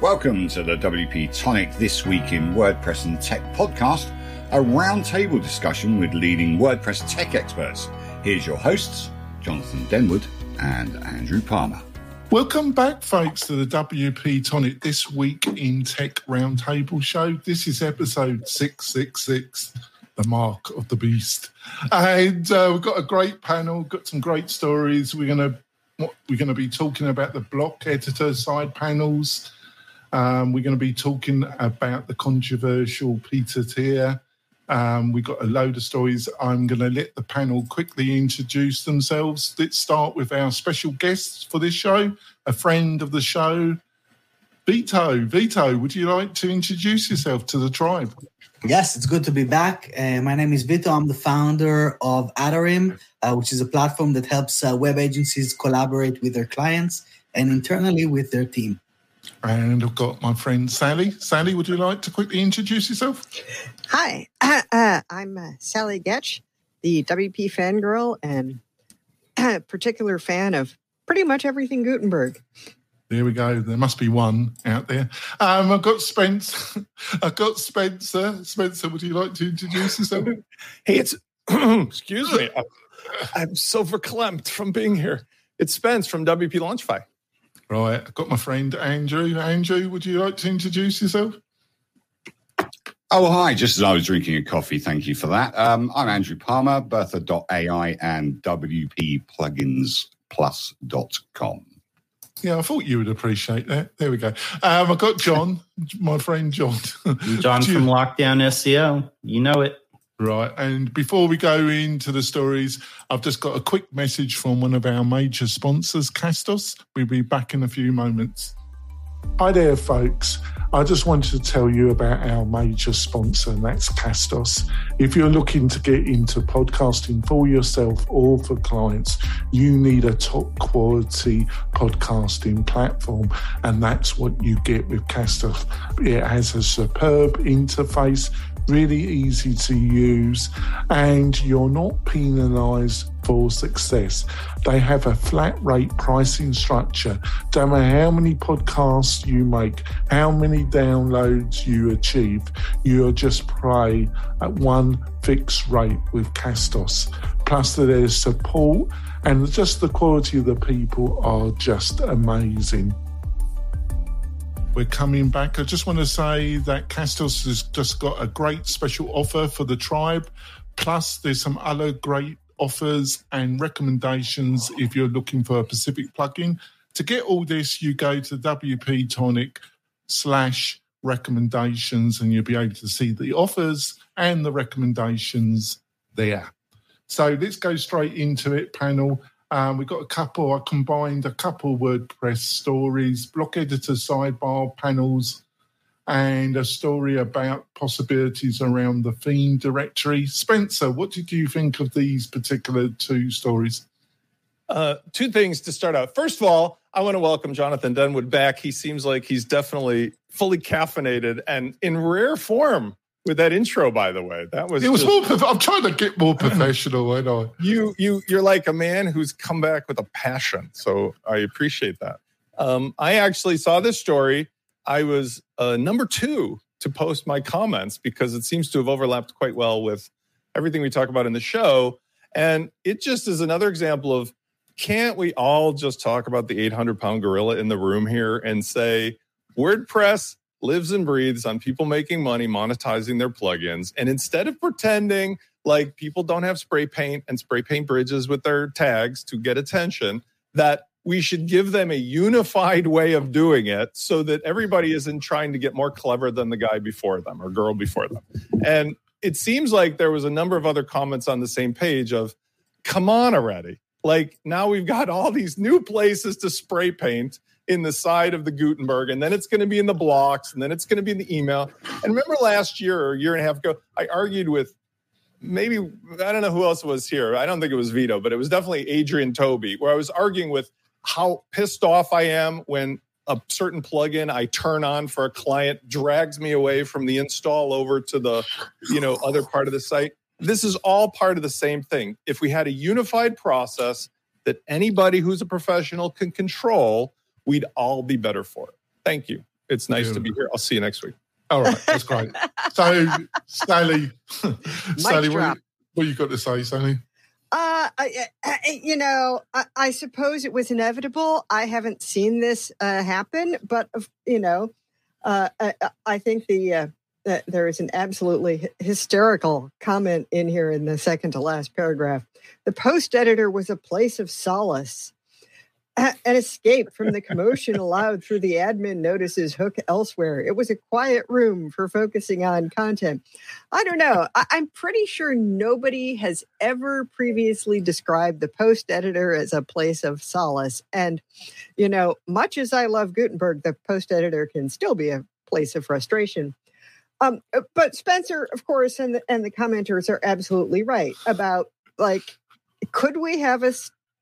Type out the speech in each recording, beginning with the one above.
Welcome to the WP Tonic This Week in WordPress and Tech podcast, a roundtable discussion with leading WordPress tech experts. Here's your hosts, Jonathan Denwood and Andrew Palmer. Welcome back, folks, to the WP Tonic This Week in Tech Roundtable show. This is episode 666, the mark of the beast. And uh, we've got a great panel, got some great stories. We're going to we're going to be talking about the block editor side panels um, we're going to be talking about the controversial Peter Thiel. Um, we've got a load of stories. I'm going to let the panel quickly introduce themselves. Let's start with our special guests for this show, a friend of the show, Vito. Vito, would you like to introduce yourself to the tribe? Yes, it's good to be back. Uh, my name is Vito. I'm the founder of Atarim, uh, which is a platform that helps uh, web agencies collaborate with their clients and internally with their team. And I've got my friend Sally. Sally, would you like to quickly introduce yourself? Hi, uh, I'm uh, Sally Goetsch, the WP fangirl and particular fan of pretty much everything Gutenberg. There we go. There must be one out there. Um, I've got Spencer. I've got Spencer. Spencer, would you like to introduce yourself? hey, it's excuse me. I'm so verklempt from being here. It's Spence from WP Launchify. Right, I've got my friend Andrew. Andrew, would you like to introduce yourself? Oh, hi. Just as I was drinking a coffee, thank you for that. Um, I'm Andrew Palmer, Bertha.ai and WPPluginsPlus.com. Yeah, I thought you would appreciate that. There we go. Um, I've got John, my friend John. John from Lockedown SEO. You know it. Right. And before we go into the stories, I've just got a quick message from one of our major sponsors, Castos. We'll be back in a few moments. Hi there, folks. I just wanted to tell you about our major sponsor, and that's Castos. If you're looking to get into podcasting for yourself or for clients, you need a top quality podcasting platform, and that's what you get with Castos. It has a superb interface really easy to use, and you're not penalized for success. They have a flat rate pricing structure. Don't matter how many podcasts you make, how many downloads you achieve, you're just pay at one fixed rate with Castos. Plus, there's support and just the quality of the people are just amazing we're coming back. I just want to say that Castos has just got a great special offer for the tribe. Plus, there's some other great offers and recommendations if you're looking for a Pacific plugin. To get all this, you go to WP Tonic slash recommendations and you'll be able to see the offers and the recommendations there. So let's go straight into it, panel. Um, we've got a couple, I combined a couple WordPress stories, block editor sidebar panels, and a story about possibilities around the theme directory. Spencer, what did you think of these particular two stories? Uh, two things to start out. First of all, I want to welcome Jonathan Denwood back. He seems like he's definitely fully caffeinated and in rare form with that intro by the way. That was it was just, more i'm trying to get more professional i? Know you you you're like a man who's come back with a passion so i appreciate that. Um, i actually saw this story. I was uh, number two to post my comments because it seems to have overlapped quite well with everything we talk about in the show. And it just is another example of can't we all just talk about the 800 pound gorilla in the room here and say wordpress lives and breathes on people making money monetizing their plugins. And instead of pretending like people don't have spray paint and spray paint bridges with their tags to get attention, that we should give them a unified way of doing it so that everybody isn't trying to get more clever than the guy before them or girl before them. And it seems like there was a number of other comments on the same page of, come on already. Like now we've got all these new places to spray paint in the side of the Gutenberg, and then it's going to be in the blocks, and then it's going to be in the email. And remember last year or a year and a half ago, I argued with maybe I don't know who else was here. I don't think it was Vito, but it was definitely Adrian Tobey, where I was arguing with how pissed off I am when a certain plugin I turn on for a client drags me away from the install over to the you know other part of the site. This is all part of the same thing. If we had a unified process that anybody who's a professional can control, we'd all be better for it. Thank you. It's nice to be here. I'll see you next week. All right, that's great. So, Sally, Sally, what, drop. what you got to say, Sally? Uh, I, I, you know, I, I suppose it was inevitable. I haven't seen this uh, happen, but you know, uh, I, I think the uh, that there is an absolutely hysterical comment in here in the second to last paragraph. The post editor was a place of solace, a- an escape from the commotion allowed through the admin notices hook elsewhere. It was a quiet room for focusing on content. I don't know. I- I'm pretty sure nobody has ever previously described the post editor as a place of solace. And, you know, much as I love Gutenberg, the post editor can still be a place of frustration. Um, but Spencer, of course, and the, and the commenters are absolutely right about like, could we have a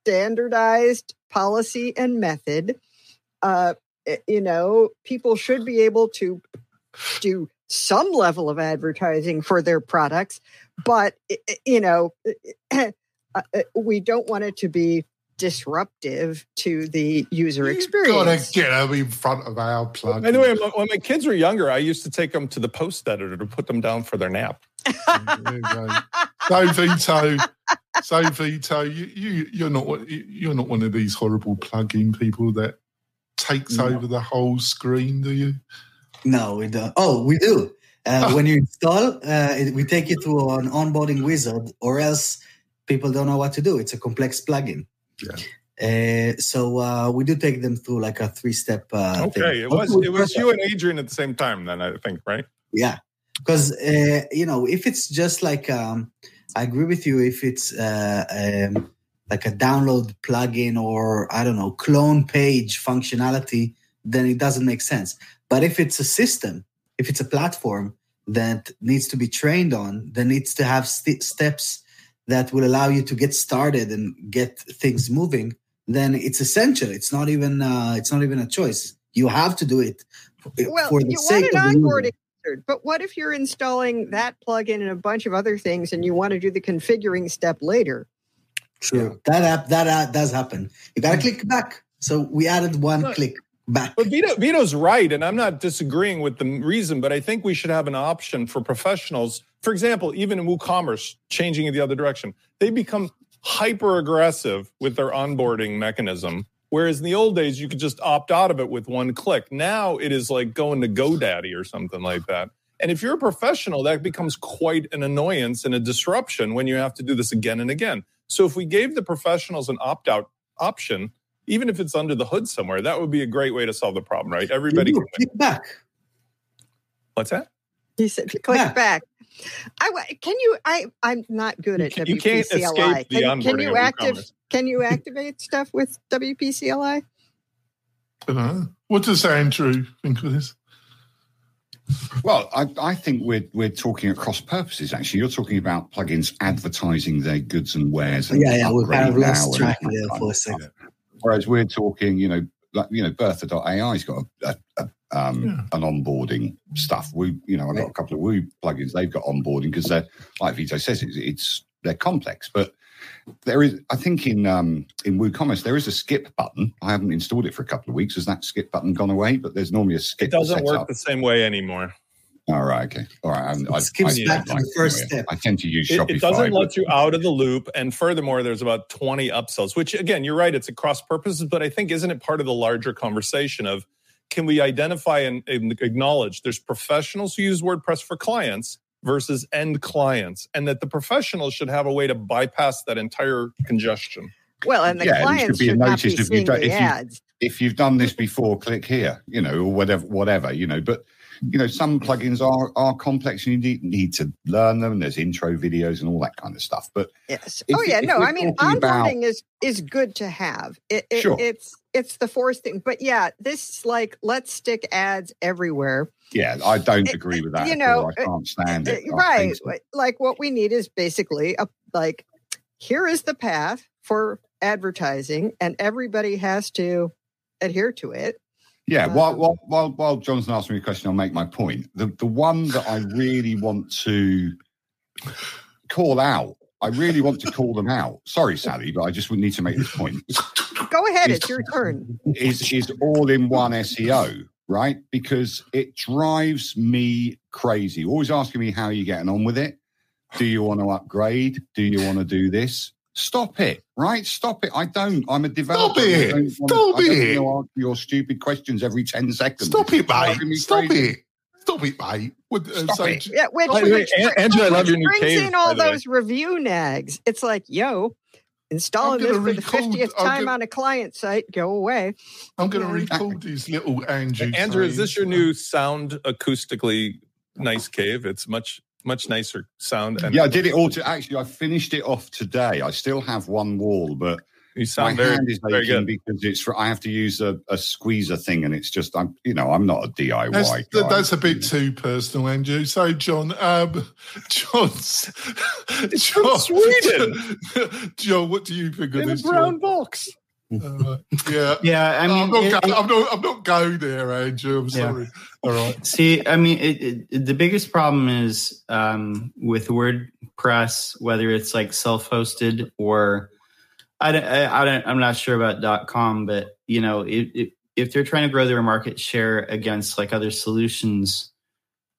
standardized policy and method? Uh, eh, you know, people should be able to do some level of advertising for their products, but i- i- you know, uh, we don't want it to be disruptive to the user experience. Gotta get them in front of our plug. Anyway, when when my kids were younger, I used to take them to the post editor to put them down for their nap. There you go. So Vito, you, you you're not one- you- you're not one of these horrible plug-in people that takes No. over the whole screen, do you? No, we don't. Oh, we do. Uh. When you install, uh, it- we take you to an onboarding wizard, or else people don't know what to do. It's a complex plugin. Uh, so uh, we do take them through like a three-step. Uh, thing. Okay, it was it was you and Adrian at the same time. Then I think, right? Yeah, because uh, you know, if it's just like, um, I agree with you. If it's uh, um, like a download plugin or I don't know, clone page functionality, then it doesn't make sense. But if it's a system, if it's a platform that needs to be trained on, that needs to have st- steps that will allow you to get started and get things moving, then it's essential. It's not even uh, it's not even a choice. You have to do it for, Well, for the you sake want of an onboarding wizard, but what if you're installing that plugin and a bunch of other things and you want to do the configuring step later? True. That app that app does happen. You gotta mm. click back. So we added one Look. click back. But Vito, Vito's right, and I'm not disagreeing with the reason, but I think we should have an option for professionals. For example, even in WooCommerce, changing in the other direction, they become hyper aggressive with their onboarding mechanism. Whereas in the old days, you could just opt out of it with one click. Now it is like going to GoDaddy or something like that. And if you're a professional, that becomes quite an annoyance and a disruption when you have to do this again and again. So if we gave the professionals an opt out option, even if it's under the hood somewhere, that would be a great way to solve the problem, right? Everybody click back. What's that? He said, click back. back. I can you? I I'm not good at ca- WPCLI. you can't escape the can, can you active? Can you activate stuff with WPCLI? I don't know. What does Andrew think of this? Well, I, I think we're we're talking at cross purposes. Actually, you're talking about plugins advertising their goods and wares. And Yeah, yeah, we kind of upgrade lost track that there for a second. Whereas we're talking, you know, like you know, Bertha.ai's got a, a, a um, Yeah. an onboarding stuff. We, you know, I've got a couple of Woo plugins. They've got onboarding because they're like Vito says, it's, it's they're complex. But there is, I think, in um, in WooCommerce there is a skip button. I haven't installed it for a couple of weeks. Has that skip button gone away? But there's normally a skip. It doesn't set work up. the same way anymore. All right. Okay. All right. I'm, It skips back to like the first anyway. step. I tend to use It, Shopify. it doesn't let you out of the loop. And furthermore, there's about 20 upsells, which again, you're right, it's across purposes, but I think isn't it part of the larger conversation of can we identify and, and acknowledge there's professionals who use WordPress for clients versus end clients, and that the professionals should have a way to bypass that entire congestion. Well, and the Yeah, clients should be a should not be if you seeing don't- the if you- ads. if you've done this before, click here, you know, or whatever, whatever, you know. But you know, some plugins are are complex, and you need, need to learn them. There's intro videos and all that kind of stuff. But Yes. If- oh yeah. No, I mean talking about- onboarding is is good to have. It, it, Sure. It's it's the force thing. But yeah, this like let's stick ads everywhere. yeah, I don't It- agree with that. you know. I can't stand it. Uh, right. so. Like what we need is basically a like here is the path for advertising, and everybody has to adhere to it. Yeah, Um, while, while while while Johnson asked me a question, I'll make my point. The the one that I really want to call out, I really want to call them out. Sorry, Sally, but I just would need to make this point. Go ahead, Is- it's your turn. Is is all in one SEO, right? Because it drives me crazy. Always asking me how you're getting on with it. Do you want to upgrade? Do you want to do this? Stop it, right? Stop it. I don't. I'm a developer. Stop it. I don't want- Stop I don't it. want to answer your stupid questions every 10 seconds. Stop it, It's driving me mate. Stop crazy. it. Stop it, mate. What- uh, Stop so- it. Yeah, which, By the way, which, An- Andrew, I love your new brings cave, in all by the way. those review nags. It's like, yo, installing this gonna for the fiftieth time gonna- on a client site. Go away. I'm going to Yeah. record these little Andrew. Andrew, is this your new sound acoustically nice cave? It's much much nicer sound. And Yeah, I did it all to actually. I finished it off today. I still have one wall, but you my very hand is very good. because it's for, I have to use a, a squeezer thing, and it's just I'm you know I'm not a DIY. That's, guy. that's a bit too personal, Andrew. So, John, um, John's, John, Sweden. John, what do you think of in a this? brown John? box. Uh, yeah, Yeah, I I mean, am not it- going, I'm not. I'm not going there, Andrew. I'm Yeah. sorry. All right. See, I mean, it, it, the biggest problem is um, with WordPress, whether it's like self-hosted or I don't, I, I don't, I'm not sure about .com, but you know, it, it, if they're trying to grow their market share against like other solutions,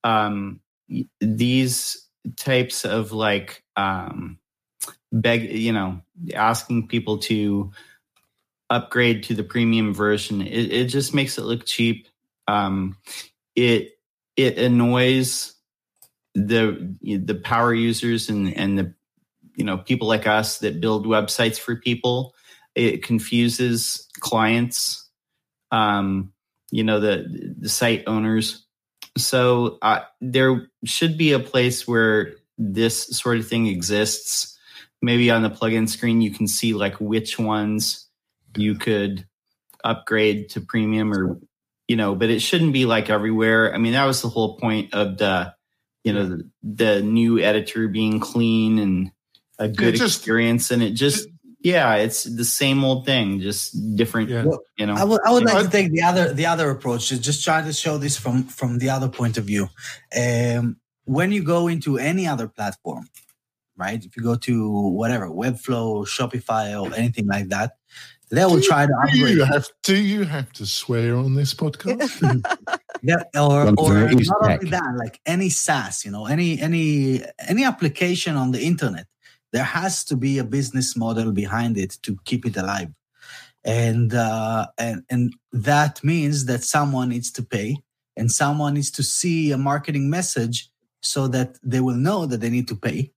um, these types of like um, beg, you know, asking people to upgrade to the premium version, it, it just makes it look cheap. Um, it it annoys the the power users and and the you know people like us that build websites for people. It confuses clients um you know the the site owners. So uh, there should be a place where this sort of thing exists. Maybe on the plugin screen you can see like which ones you could upgrade to premium or you know but it shouldn't be like everywhere i mean that was the whole point of the you know the, the new editor being clean and a good just- experience and it just yeah it's the same old thing just different Yeah. You know I would I would like I- to take the other the other approach to just try to show this from from the other point of view. Um, when you go into any other platform, right? If you go to whatever Webflow, Shopify, or anything like that, they will Do try to Do you upgrade. have Do you have to swear on this podcast? Yeah, or, or not tech. only that, like any SaaS, you know, any any any application on the internet, there has to be a business model behind it to keep it alive, and uh, and and that means that someone needs to pay, and someone needs to see a marketing message so that they will know that they need to pay,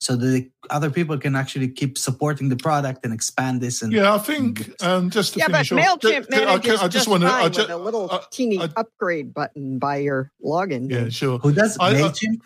so that the other people can actually keep supporting the product and expand this. And yeah, I think um, just to Yeah, but finish off, Mailchimp I, manages I just just want to. fine just, a little uh, teeny I- upgrade button by your login. yeah, sure. who does I- I- Mailchimp?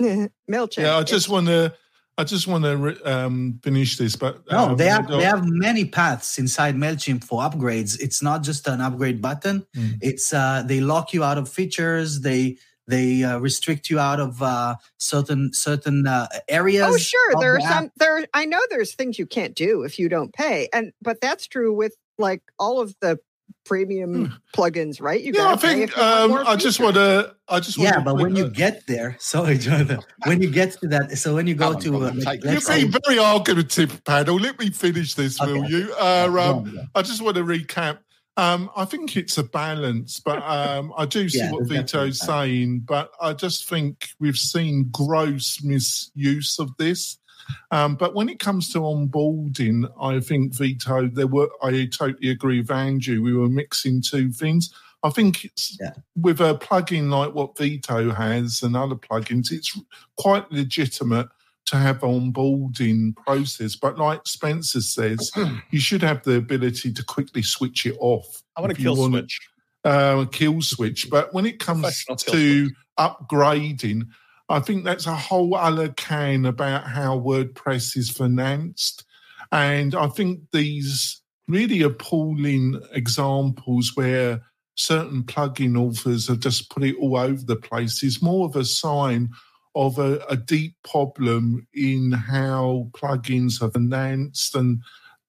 Mailchimp. Yeah, I just want to. I just want to um, finish this, but No, um, they have they have many paths inside Mailchimp for upgrades. It's not just an upgrade button. Mm. It's uh, they lock you out of features. They they uh, restrict you out of uh, certain certain uh, areas. Oh, sure. of There are the app. some. There, I know there's things you can't do if you don't pay, and but that's true with like all of the premium plugins, right? You Hmm. Yeah, I think if you want um, I just want to. I just want Yeah, to but when you get there, sorry, Jonathan. When you get to that, so when you go Come to, uh, like, You're let's being say, very argumentative, panel. Let me finish this, will you? Uh, um, on, go. I just want to recap. Um, I think it's a balance, but um, I do see Yeah, what Vito's saying. But I just think we've seen gross misuse of this. Um, but when it comes to onboarding, I think Vito, there were. I totally agree with Andrew. We were mixing two things. I think it's Yeah. with a plugin like what Vito has and other plugins, it's quite legitimate to have onboarding process. But like Spencer says, you should have the ability to quickly switch it off. I want to kill wanna- switch. uh, kill switch. But when it comes to upgrading, I think that's a whole other can about how WordPress is financed. And I think these really appalling examples where certain plugin authors have just put it all over the place is more of a sign of a, a deep problem in how plugins are announced and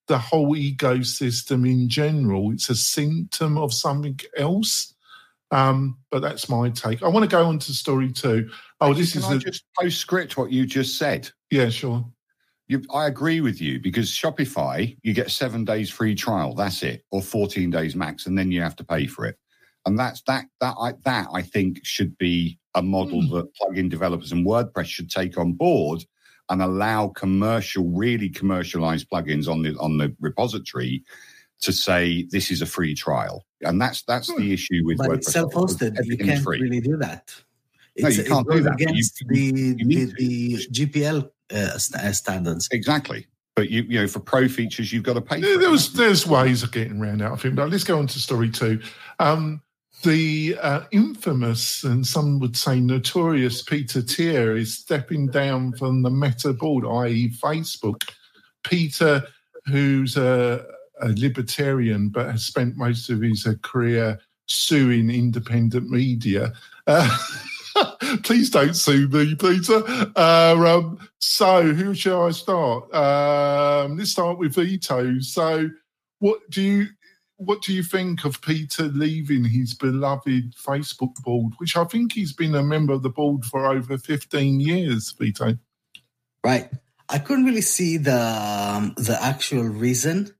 the whole ecosystem in general. It's a symptom of something else. Um, but that's my take. I want to go on to story two. Oh, this Can is I just postscript what you just said? yeah, sure. You, I agree with you because Shopify, you get seven days free trial. That's it, or 14 days max, and then you have to pay for it. and that's that that I, that I think should be a model Mm. that plugin developers and WordPress should take on board and allow commercial, really commercialized plugins on the on the repository to say this is a free trial, and that's that's the issue with But WordPress. it's self-hosted. You can't free. really do that. No, you can't do that, against you- the, you the, the GPL uh, uh, standards. Exactly, but you you know for pro features you've got to pay. There, for there it. was there's ways of getting around that, I think. But let's go on to story two. Um, the uh, infamous and some would say notorious Peter Thiel is stepping down from the Meta board, i.e., Facebook. Peter, who's a, a libertarian but has spent most of his uh, career suing independent media. Uh, please don't sue me, Peter. Uh, um, so, who shall I start? Um, let's start with Vito. So, what do you what do you think of Peter leaving his beloved Facebook board, which I think he's been a member of the board for over fifteen years, Vito? Right. I couldn't really see the um, the actual reason.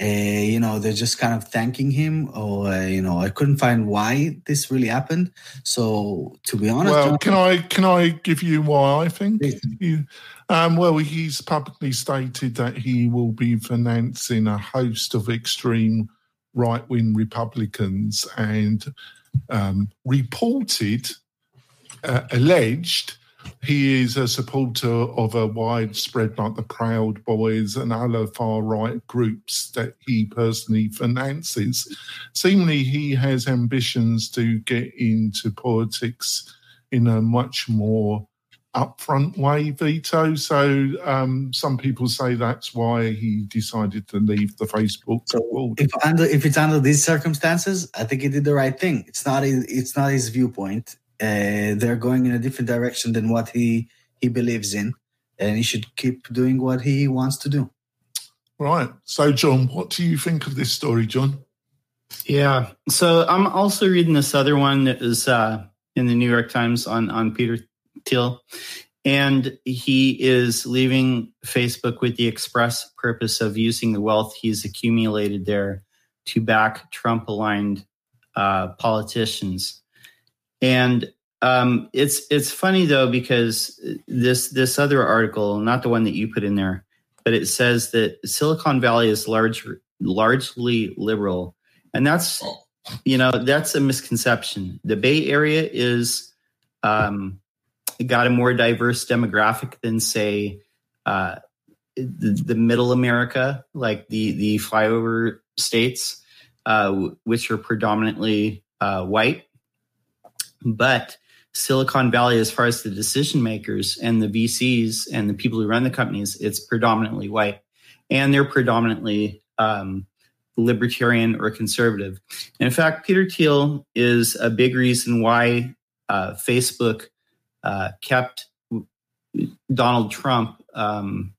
Uh, you know, they're just kind of thanking him, or uh, you know, I couldn't find why this really happened. So, to be honest, Well, can I can I give you why I think? You, um, well, he's publicly stated that he will be financing a host of extreme right wing Republicans and um, reported, uh, alleged, he is a supporter of a widespread, like the Proud Boys and other far right groups that he personally finances. Seemingly, he has ambitions to get into politics in a much more upfront way, Vito. So um, some people say that's why he decided to leave the Facebook So board. if under if it's under these circumstances, I think he did the right thing. It's not his, it's not his viewpoint. Uh, they're going in a different direction than what he he believes in, and he should keep doing what he wants to do. Right. So, John, what do you think of this story, John? Yeah. So I'm also reading this other one that is uh, in the New York Times on on Peter Thiel, and he is leaving Facebook with the express purpose of using the wealth he's accumulated there to back Trump-aligned uh, politicians. And um, it's it's funny though because this this other article, not the one that you put in there, but it says that Silicon Valley is large largely liberal. And that's you know that's a misconception. The bay area is um, got a more diverse demographic than say uh, the, the middle america like the the flyover states uh, which are predominantly uh, white but silicon valley as far as the decision makers and the vcs and the people who run the companies it's predominantly white and they're predominantly um, libertarian or conservative. And in fact, Peter Thiel is a big reason why uh, Facebook uh, kept Donald Trump um,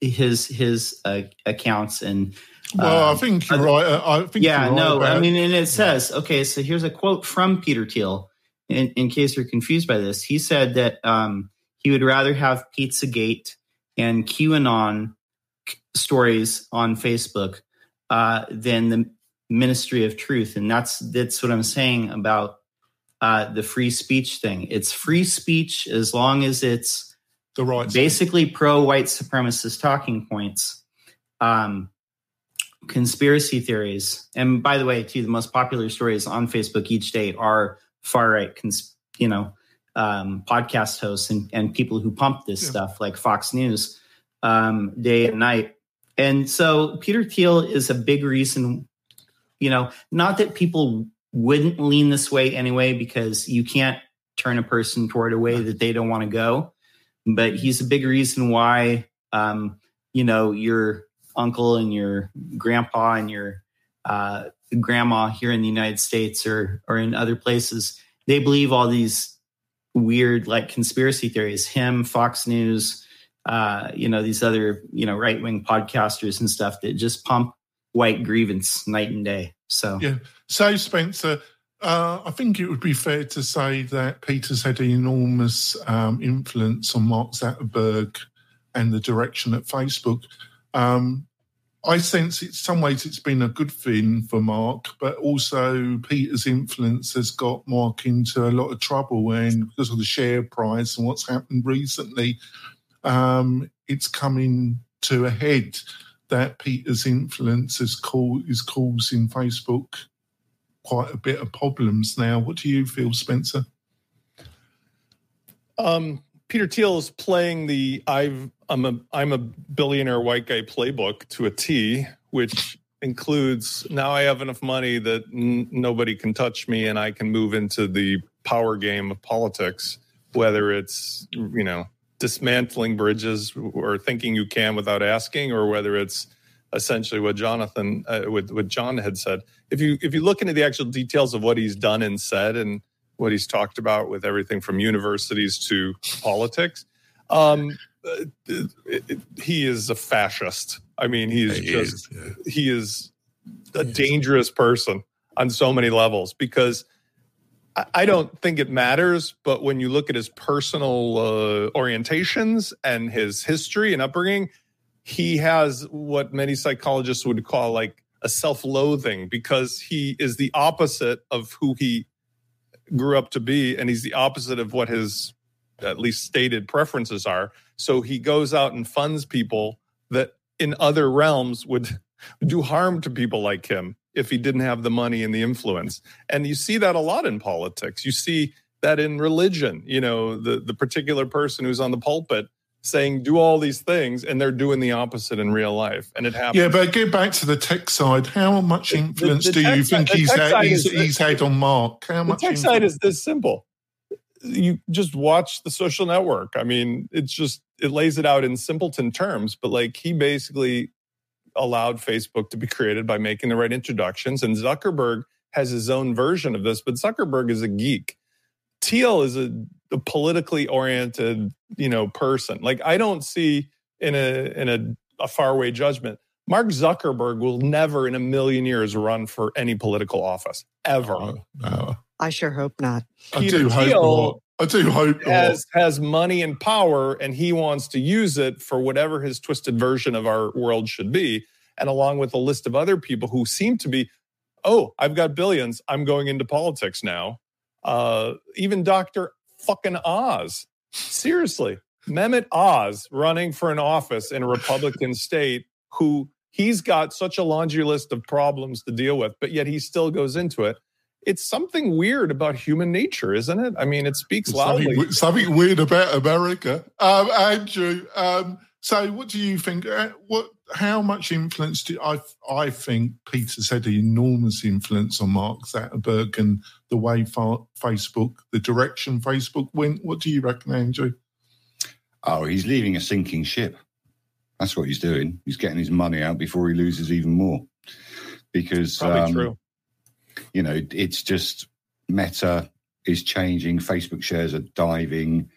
his his uh, accounts and Well, I um, think you're right. uh, I think yeah, you're right no, I mean, and it says, okay, so here's a quote from Peter Thiel. In, in case you're confused by this, he said that um, he would rather have Pizzagate and QAnon stories on Facebook uh, than the Ministry of Truth, and that's that's what I'm saying about uh, the free speech thing. It's free speech as long as it's the right. basically pro white supremacist talking points, um, conspiracy theories. And by the way, too, the most popular stories on Facebook each day are far right, cons- you know, um, podcast hosts and, and people who pump this Yeah. stuff like Fox News um, day and night. And so Peter Thiel is a big reason, you know, not that people wouldn't lean this way anyway, because you can't turn a person toward a way that they don't want to go but he's a big reason why um, you know your uncle and your grandpa and your uh, grandma here in the United States or or in other places they believe all these weird like conspiracy theories. Him, Fox News, uh, you know these other you know right wing podcasters and stuff that just pump white grievance night and day. So Yeah. So, Spencer, uh, I think it would be fair to say that Peter's had an enormous um, influence on Mark Zuckerberg and the direction at Facebook. Um, I sense in some ways it's been a good thing for Mark, but also Peter's influence has got Mark into a lot of trouble, and because of the share price and what's happened recently, um, it's coming to a head that Peter's influence is, call, is causing Facebook quite a bit of problems now. What do you feel, Spencer? Um, Peter Thiel is playing the I've I'm a I'm a billionaire white guy playbook to a T, which includes now I have enough money that n- nobody can touch me and I can move into the power game of politics, whether it's you know dismantling bridges or thinking you can without asking, or whether it's essentially what Jonathan, uh, what, what John had said. If you if you look into the actual details of what he's done and said, and what he's talked about with everything from universities to politics, um, uh, he is a fascist. I mean, he's he just is, yeah. he is a dangerous person on so many levels because I don't think it matters, but when you look at his personal uh, orientations and his history and upbringing, he has what many psychologists would call like a self-loathing because he is the opposite of who he grew up to be and he's the opposite of what his at least stated preferences are. So he goes out and funds people that in other realms would do harm to people like him if he didn't have the money and the influence. And you see that a lot in politics. You see that in religion, you know, the, the particular person who's on the pulpit saying do all these things and they're doing the opposite in real life and it happens yeah but go back to the tech side how much influence the, the, the do you think he's had, he's, he's had on mark how the much tech influence? side is this simple you just watch the social network i mean it's just it lays it out in simpleton terms but like he basically allowed Facebook to be created by making the right introductions. And Zuckerberg has his own version of this, but Zuckerberg is a geek. Thiel is a, a politically oriented, you know, person. Like I don't see in a in a, a faraway judgment. Mark Zuckerberg will never in a million years run for any political office ever. Oh, no. I sure hope not. I Peter do Thiel hope I do hope has, has money and power, and he wants to use it for whatever his twisted version of our world should be. And along with a list of other people who seem to be, oh, I've got billions. I'm going into politics now. Uh, even Dr. fucking Oz. Seriously, Mehmet Oz running for an office in a Republican state who he's got such a laundry list of problems to deal with, but yet he still goes into it it's something weird about human nature, isn't it? I mean, it speaks loudly. Something, something weird about America. Um, Andrew, um, so what do you think? Uh, what? How much influence do I? I think Peter's had an enormous influence on Mark Zuckerberg and the way Facebook, the direction Facebook went. What do you reckon, Andrew? Oh, he's leaving a sinking ship. That's what he's doing. He's getting his money out before he loses even more. Because probably um, true you know, it's just Meta is changing. Facebook shares are diving.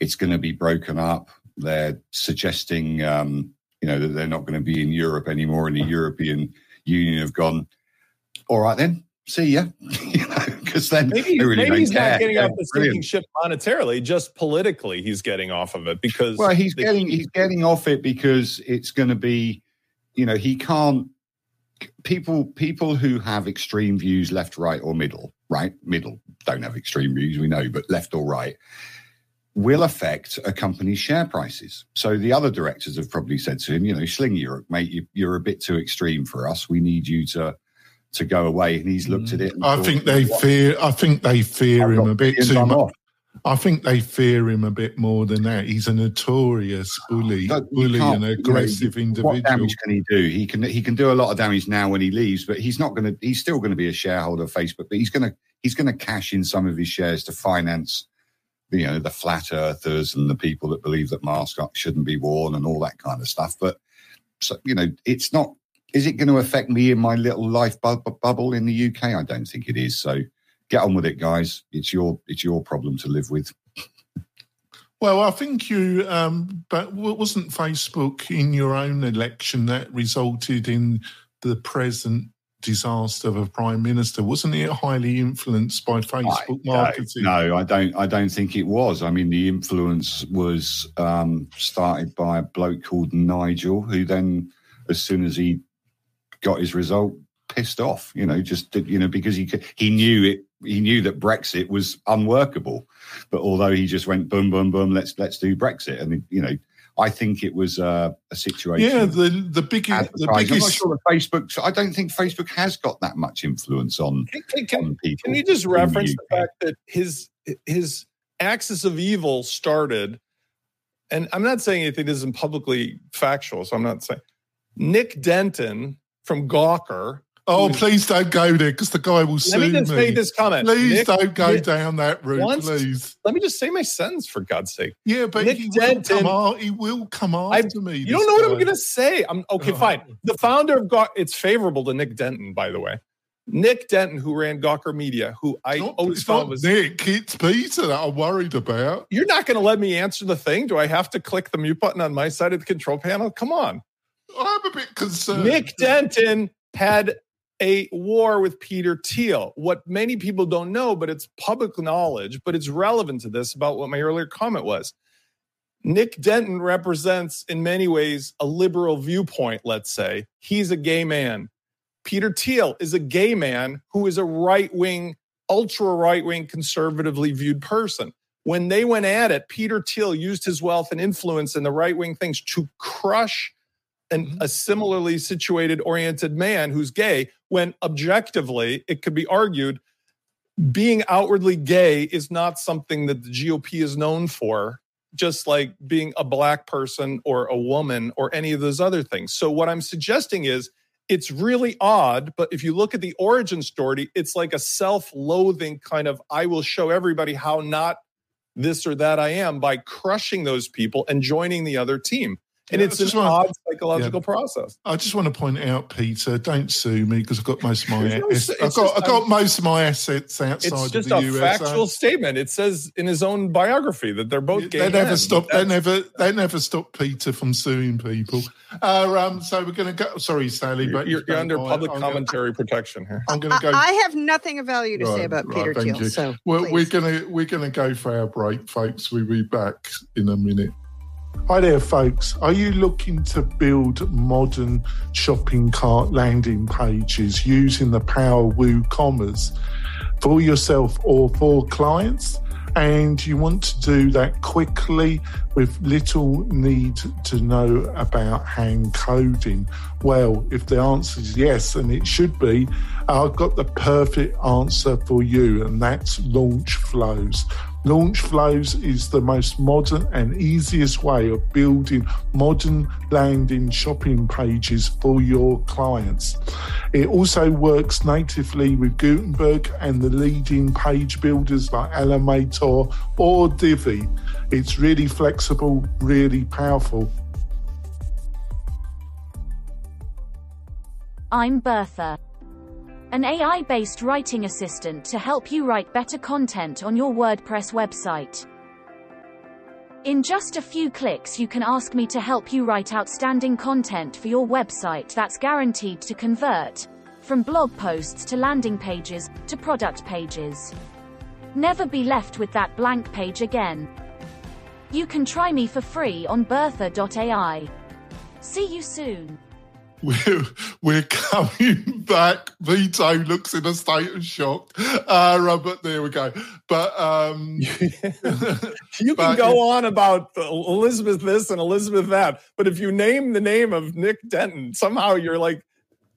It's going to be broken up. They're suggesting, um, you know, that they're not going to be in Europe anymore, and the European Union have gone. All right, then. See ya. you know, because then maybe, really maybe he's care. not getting off the sinking ship monetarily, just politically, he's getting off of it because. Well, he's the, getting he's getting off it because it's going to be, you know, he can't people people who have extreme views left right or middle right? Middle don't have extreme views we know but left or right will affect a company's share prices. So the other directors have probably said to him you know sling europe mate. You, you're a bit too extreme for us. We need you to to go away. And he's looked at mm. it i thought, think they fear i think they fear him a bit too much I think they fear him a bit more than that. He's a notorious bully, bully and aggressive you know, individual. What damage can he do? He can he can do a lot of damage now when he leaves, but he's not going to. He's still going to be a shareholder of Facebook, but he's going to he's going to cash in some of his shares to finance, you know, the flat earthers and the people that believe that masks shouldn't be worn and all that kind of stuff. But so you know, it's not. Is it going to affect me in my little life bu- bubble in the UK? I don't think it is. So get on with it, guys. It's your it's your problem to live with. Well, I think you, um, but wasn't Facebook in your own election that resulted in the present disaster of a prime minister? Wasn't it highly influenced by Facebook I, marketing? no, I don't. I don't think it was. I mean, the influence was um, started by a bloke called Nigel, who then, as soon as he got his result pissed off. You know, just you know because he he knew it. He knew that Brexit was unworkable, but although he just went boom, boom, boom, let's let's do Brexit, and you know, I think it was uh, a situation. Yeah, the the biggest, the biggest. I'm not sure that Facebook. I don't think Facebook has got that much influence on, can, can, on people. Can you just reference the fact that his his axis of evil started, and I'm not saying anything that isn't publicly factual, so I'm not saying Nick Denton from Gawker Oh, please don't go there because the guy will sue me. Let me just make this comment. Please Nick, don't go Nick, down that route, once, please. Let me just say my sentence for God's sake. Yeah, but Nick he Denton, will come, he will come after I, me. You don't know guy. what I'm going to say. I'm okay. Oh. Fine. The founder of Gawker. It's favorable to Nick Denton, by the way. Nick Denton, who ran Gawker Media, who I not, always thought was Nick. It's Peter that I'm worried about. You're not going to let me answer the thing. Do I have to click the mute button on my side of the control panel? Come on. I'm a bit concerned. Nick Denton had a war with Peter Thiel. What many people don't know, but it's public knowledge, but it's relevant to this about what my earlier comment was. Nick Denton represents, in many ways, a liberal viewpoint, let's say. He's a gay man. Peter Thiel is a gay man who is a right wing, ultra right wing, conservatively viewed person. When they went at it, Peter Thiel used his wealth and influence in the right wing things to crush an, mm-hmm. a similarly situated, oriented man who's gay, when objectively it could be argued being outwardly gay is not something that the GOP is known for, just like being a black person or a woman or any of those other things. So, what I'm suggesting is it's really odd, but if you look at the origin story, it's like a self loathing kind of I will show everybody how not this or that I am by crushing those people and joining the other team and yeah, it's an want, odd psychological yeah. process. I just want to point out, Peter, don't sue me because I've got most of my no, I've got I've got most of my assets outside of the US. it's just a factual statement. It says in his own biography that they're both gay. They never stop. They never. They never stop Peter from suing people. Uh, um, so we're going to go. Sorry, Sally, but you're, you're under public I'm commentary gonna, protection here. I'm going to go. I have nothing of value to right, say about right, Peter Thiel. So we're, we're going to we're going to go for our break, folks. We'll be back in a minute. Hi there, folks. Are you looking to build modern shopping cart landing pages using the power of WooCommerce for yourself or for clients? And you want to do that quickly with little need to know about hand coding? Well, if the answer is yes, and it should be, I've got the perfect answer for you, and that's Launch Flows. Launch Flows is the most modern and easiest way of building modern landing shopping pages for your clients. It also works natively with Gutenberg and the leading page builders like Elementor or Divi. It's really flexible, really powerful. I'm Bertha an AI based writing assistant to help you write better content on your WordPress website. In just a few clicks, you can ask me to help you write outstanding content for your website that's guaranteed to convert, from blog posts to landing pages to product pages. Never be left with that blank page again. You can try me for free on bertha.ai. See you soon. We're, we're coming back. Vito looks in a state of shock. Uh, but there we go. But um, you can go on about Elizabeth this and Elizabeth that, but if you name the name of Nick Denton, somehow you're like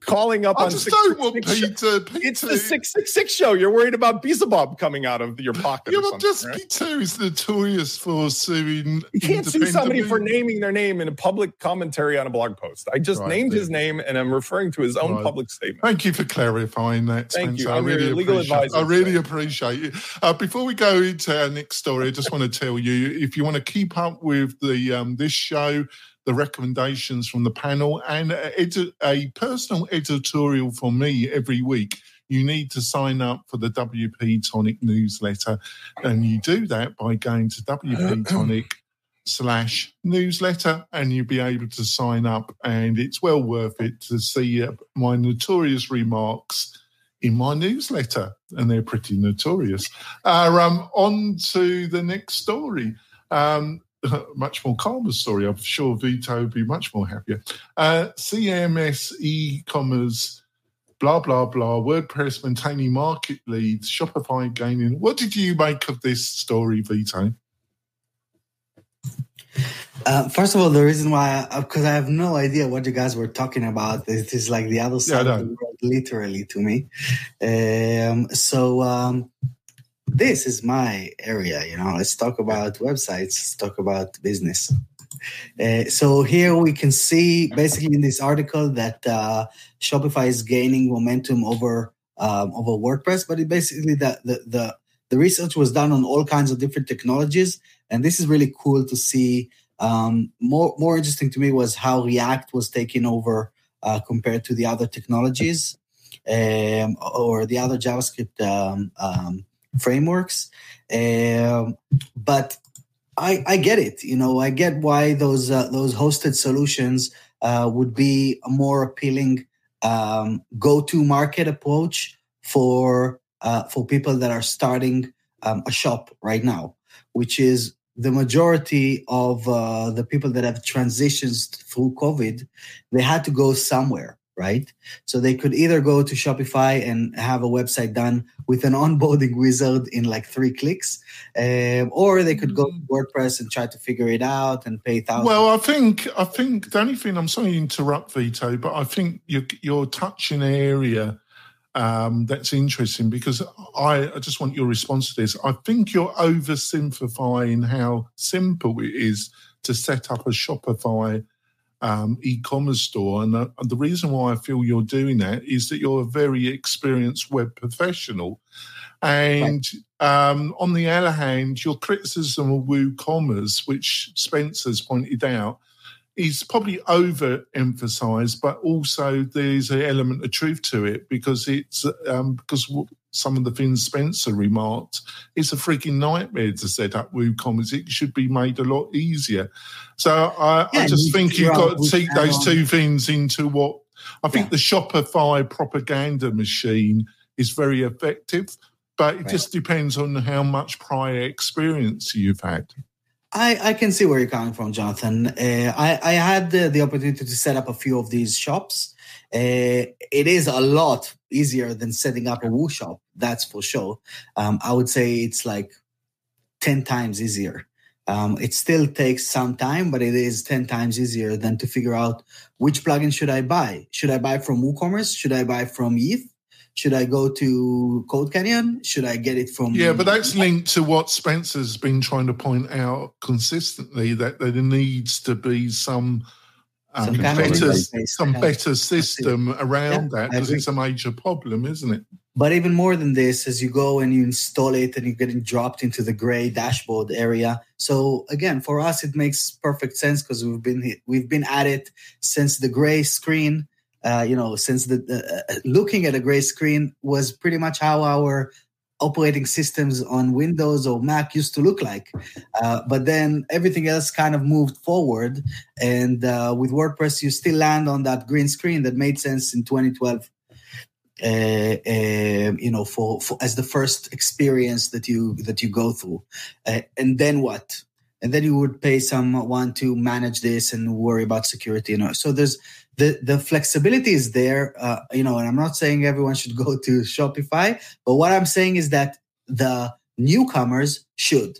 calling up I on just six, don't want Peter, Peter. It's the six six six show. You're worried about Beelzebub coming out of your pocket. Yeah, but just right? Peter is notorious for suing. You can't sue somebody for naming their name in a public commentary on a blog post. I just right, named his name and I'm referring to his own right. public statement. Thank you for clarifying that. Thank Spencer. you. I'm I really legal appreciate. advisor. I really appreciate it. Uh, before we go into our next story, I just want to tell you if you want to keep up with the um, this show the recommendations from the panel and a, a personal editorial for me every week you need to sign up for the WP Tonic newsletter. And you do that by going to WP Tonic slash newsletter and you'll be able to sign up. And it's well worth it to see uh, my notorious remarks in my newsletter. And they're pretty notorious. Uh, um, on to the next story. Um, much more calmer story. I'm sure Vito would be much more happier. Uh, CMS e-commerce, blah blah blah. WordPress maintaining market leads, Shopify gaining. What did you make of this story, Vito? Uh, first of all, the reason why, because I have no idea what you guys were talking about. It is like the other side Yeah, of the world, literally to me. Um, so um, this is my area. You know, let's talk about websites. Let's talk about business. Uh, so here we can see basically in this article that uh, Shopify is gaining momentum over um, over WordPress, but it basically the, the the the research was done on all kinds of different technologies, and this is really cool to see. Um, more more interesting to me was how React was taking over uh, compared to the other technologies um, or the other JavaScript um, um, frameworks. Um, but I, I get it. You know, I get why those uh, those hosted solutions uh, would be a more appealing um, go-to market approach for uh, for people that are starting um, a shop right now, which is the majority of uh, the people that have transitions through COVID. They had to go somewhere, right? So they could either go to Shopify and have a website done with an onboarding wizard in like three clicks, um, or they could go to WordPress and try to figure it out and pay thousands. Well, I think I think the only thing I'm sorry to interrupt Vito, but I think you're you're touching an area um, that's interesting because I, I just want your response to this. I think you're oversimplifying how simple it is to set up a Shopify um, e-commerce store, and the, and the reason why I feel you're doing that is that you're a very experienced web professional, and um, on the other hand, your criticism of WooCommerce, which Spencer's pointed out, is probably overemphasized, but also there's an element of truth to it because it's um, because w- some of the things Spencer remarked, it's a freaking nightmare to set up WooCommerce. It should be made a lot easier. So I, Yeah, I just you think you've got to take those add-on- two things into what I think Yeah. the Shopify propaganda machine is very effective, but it Right. just depends on how much prior experience you've had. I, I can see where you're coming from, Jonathan. Uh, I, I had the, the opportunity to set up a few of these shops. Uh, it is a lot easier than setting up a Woo shop, that's for sure. Um, I would say it's like 10 times easier. Um, it still takes some time, but it is 10 times easier than to figure out which plugin should I buy. Should I buy from WooCommerce? Should I buy from ETH? Should I go to Code Canyon? Should I get it from? Yeah, but that's linked to what Spencer's been trying to point out consistently that there needs to be some. Um, Some kind of better, interface. some better system around Yeah, that because it's a major problem, isn't it? But even more than this, as you go and you install it and you're getting dropped into the gray dashboard area. So again, for us, it makes perfect sense because we've been we've been at it since the gray screen. Uh, you know, since the, the uh, looking at a gray screen was pretty much how our operating systems on Windows or Mac used to look like. Uh, but then everything else kind of moved forward, and uh, with WordPress, you still land on that green screen that made sense in 2012 uh, uh, you know, for, for as the first experience that you that you go through, uh, and then what? And then you would pay someone to manage this and worry about security. You know, so there's the the flexibility is there. Uh, you know, and I'm not saying everyone should go to Shopify, but what I'm saying is that the newcomers should.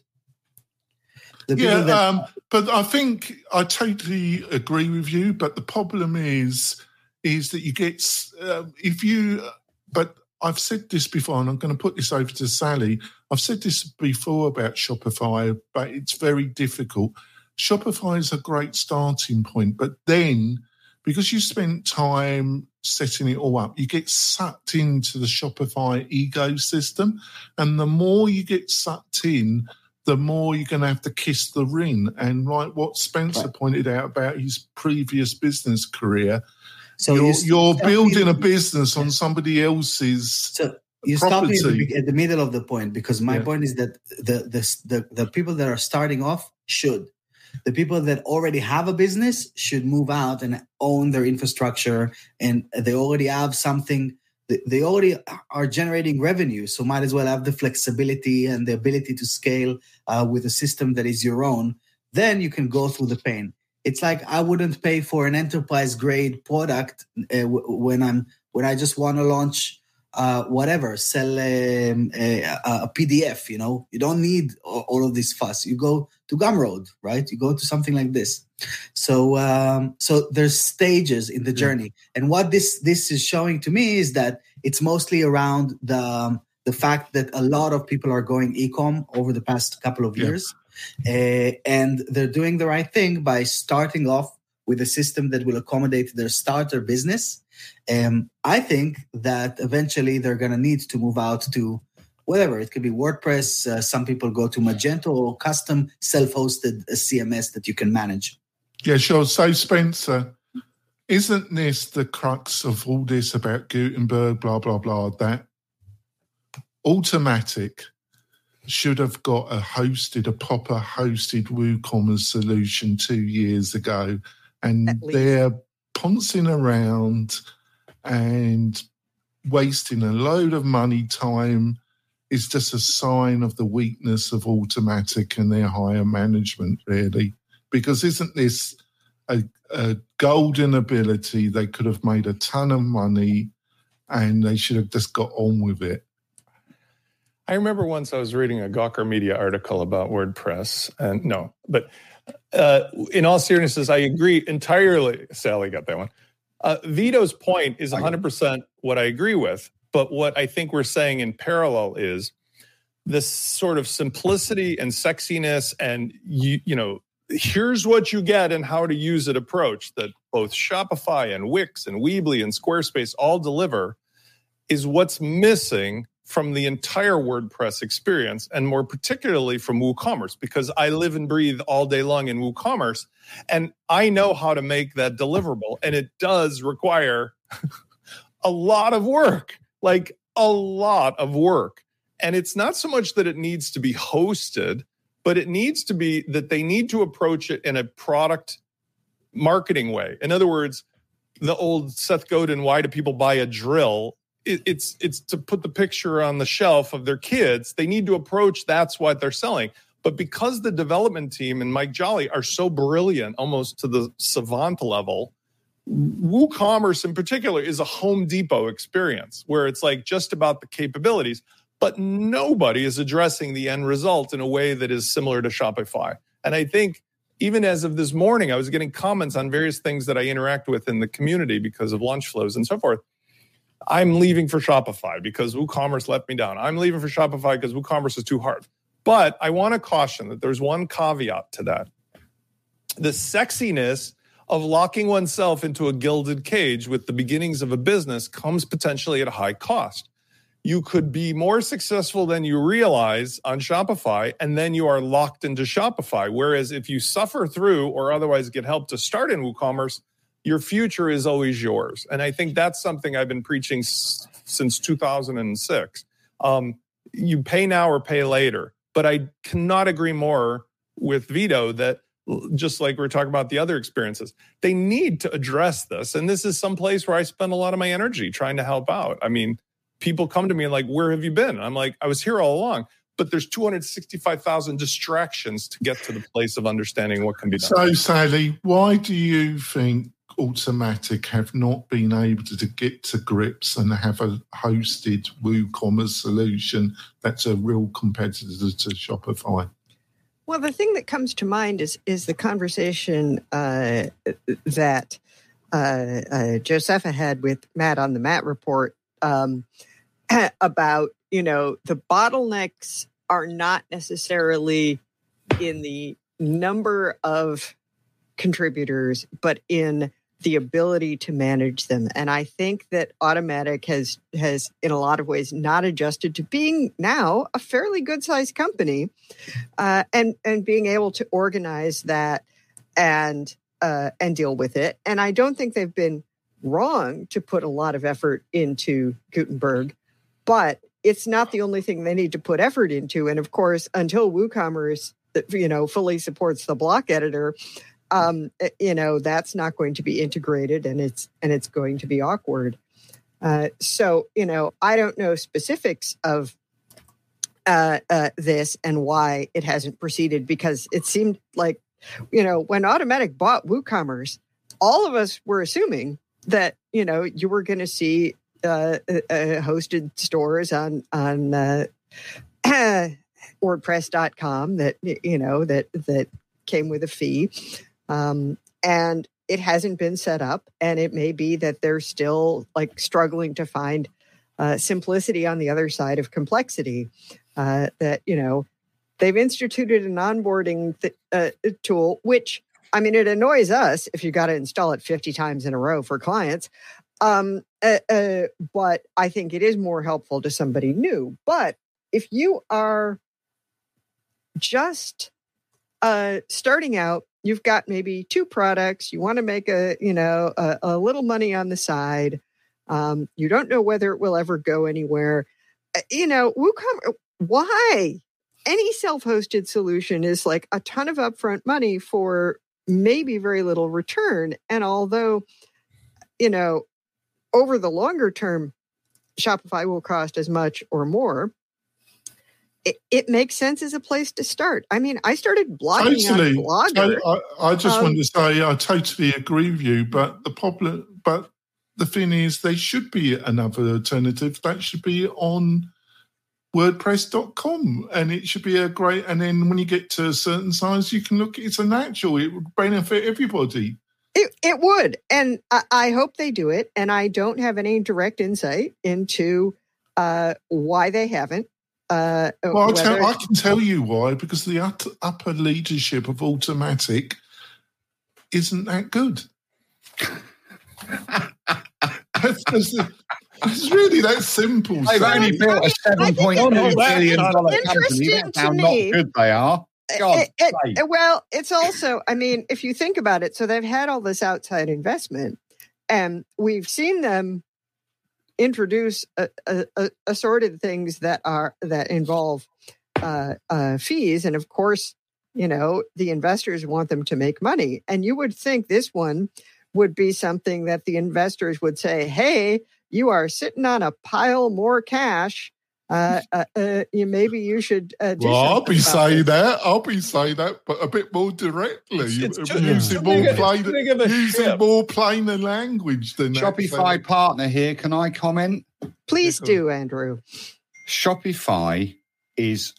The Yeah, that- um, but I think I totally agree with you. But the problem is, is that you get uh, if you. But I've said this before, and I'm going to put this over to Sally. I've said this before about Shopify, but it's very difficult. Shopify is a great starting point, but then because you spent time setting it all up, you get sucked into the Shopify ecosystem, and the more you get sucked in, the more you're going to have to kiss the ring. And like what Spencer Right. pointed out about his previous business career, so you're, you you're building a business on somebody else's. So you stop me at the, property. at the middle of the point because my Yeah. point is that the, the the the people that are starting off should. The people that already have a business should move out and own their infrastructure, and they already have something. they- They already are generating revenue, so might as well have the flexibility and the ability to scale uh, with a system that is your own then you can go through the pain. It's like I wouldn't pay for an enterprise grade product uh, when I'm when I just want to launch uh, whatever, sell um, a, a, PDF. You know, you don't need all, all, of this fuss. You go to Gumroad, right? You go to something like this. So, um, so there's stages in the journey, and what this this is showing to me is that it's mostly around the um, the fact that a lot of people are going ecom over the past couple of years, yeah. Uh, and they're doing the right thing by starting off with a system that will accommodate their starter business um, I think that eventually they're going to need to move out to whatever. It could be WordPress. Uh, some people go to Magento or custom self-hosted uh, CMS that you can manage. Yeah, sure. So Spencer, isn't this the crux of all this about Gutenberg, blah blah blah? That Automattic should have got a hosted, a proper hosted WooCommerce solution two years ago, and they're pouncing around and wasting a load of money, time is just a sign of the weakness of Automattic and their higher management, really. Because isn't this a, a golden ability? They could have made a ton of money and they should have just got on with it. I remember once I was reading a Gawker Media article about WordPress, and no, but uh, in all seriousness, I agree entirely. Sally got that one. Uh, Vito's point is 100% what I agree with. But what I think we're saying in parallel is this sort of simplicity and sexiness and you, you know, here's what you get and how to use it approach that both Shopify and Wix and Weebly and Squarespace all deliver is what's missing from the entire WordPress experience, and more particularly from WooCommerce, because I live and breathe all day long in WooCommerce, and I know how to make that deliverable. And it does require a lot of work, like a lot of work. And it's not so much that it needs to be hosted, but it needs to be that they need to approach it in a product marketing way. In other words, the old Seth Godin, why do people buy a drill? It, it's it's to put the picture on the shelf of their kids. They need to approach that's what they're selling. But because the development team and Mike Jolley are so brilliant, almost to the savant level, WooCommerce in particular is a Home Depot experience where it's like just about the capabilities, but nobody is addressing the end result in a way that is similar to Shopify. And I think even as of this morning, I was getting comments on various things that I interact with in the community because of launch flows and so forth. I'm leaving for Shopify because WooCommerce let me down. I'm leaving for Shopify because WooCommerce is too hard. But I want to caution that there's one caveat to that. The sexiness of locking oneself into a gilded cage with the beginnings of a business comes potentially at a high cost. You could be more successful than you realize on Shopify, and then you are locked into Shopify. Whereas if you suffer through or otherwise get help to start in WooCommerce, your future is always yours. And I think that's something I've been preaching s- since 2006. Um, you pay now or pay later. But I cannot agree more with Vito that just like we are talking about the other experiences, they need to address this. And this is some place where I spend a lot of my energy trying to help out. I mean, people come to me and like, where have you been? I'm like, I was here all along. But there's 265,000 distractions to get to the place of understanding what can be done. So, Sally, why do you think Automattic have not been able to get to grips and have a hosted WooCommerce solution that's a real competitor to Shopify? Well, the thing that comes to mind is is the conversation uh, that uh, uh, Josepha had with Matt on the Matt report um, about you know the bottlenecks are not necessarily in the number of contributors, but in the ability to manage them. And I think that Automattic has has in a lot of ways not adjusted to being now a fairly good sized company, uh, and and being able to organize that and uh, and deal with it. And I don't think they've been wrong to put a lot of effort into Gutenberg, but it's not the only thing they need to put effort into. And of course, until WooCommerce, you know, fully supports the block editor, um, eh, you know that's not going to be integrated and it's and it's going to be awkward. Uh, so you know i don't know specifics of uh, uh, this and why it hasn't proceeded because it seemed like you know, when Automattic bought WooCommerce, all of us were assuming that you know you were going to see uh, uh, uh, hosted stores on on WordPress.com that you know that that came with a fee, um, and it hasn't been set up, and it may be that they're still like struggling to find uh, simplicity on the other side of complexity. Uh, that you know they've instituted an onboarding th- uh, tool, which I mean, it annoys us if you got to install it 50 times in a row for clients. Um, uh, uh, but I think it is more helpful to somebody new. But if you are just uh, starting out, you've got maybe two products, you want to make a, you know, a, a little money on the side. Um, you don't know whether it will ever go anywhere. Uh, you know, WooCommerce, why? Any self-hosted solution is like a ton of upfront money for maybe very little return. And although, you know, over the longer term, Shopify will cost as much or more. It, it makes sense as a place to start. I mean, I started blogging totally. on Blogger. I, I just Um, wanted to say I totally agree with you, but the problem, but the thing is, there should be another alternative. That should be on WordPress.com, and it should be a great. And then when you get to a certain size, you can look. It's a natural. It would benefit everybody. It, it would. And I, I hope they do it. And I don't have any direct insight into uh, why they haven't. Uh, uh, Well, I'll tell, I can tell you why because the upper, upper leadership of Automattic isn't that good. That's- that's- it's really that simple. They've Sam. only built a think seven point it's two billion dollar company. That's how me. not good they are. Uh, it- it- uh, well, it's also, I mean, if you think about it, so they've had all this outside investment, and we've seen them introduce a, a, a assorted things that are that involve uh, uh, fees, and of course, you know, the investors want them to make money, and you would think this one would be something that the investors would say, "Hey, you are sitting on a pile more cash." Uh, uh, uh, you maybe you should. Uh, do Well, I'll be saying this." that. I'll be saying that, but a bit more directly. It's- it's Uh, using more big- it's plain, big of a using ship. more plainer language than that, Shopify Sam. partner here. Can I comment? Please Yeah, go do, Andrew. Shopify is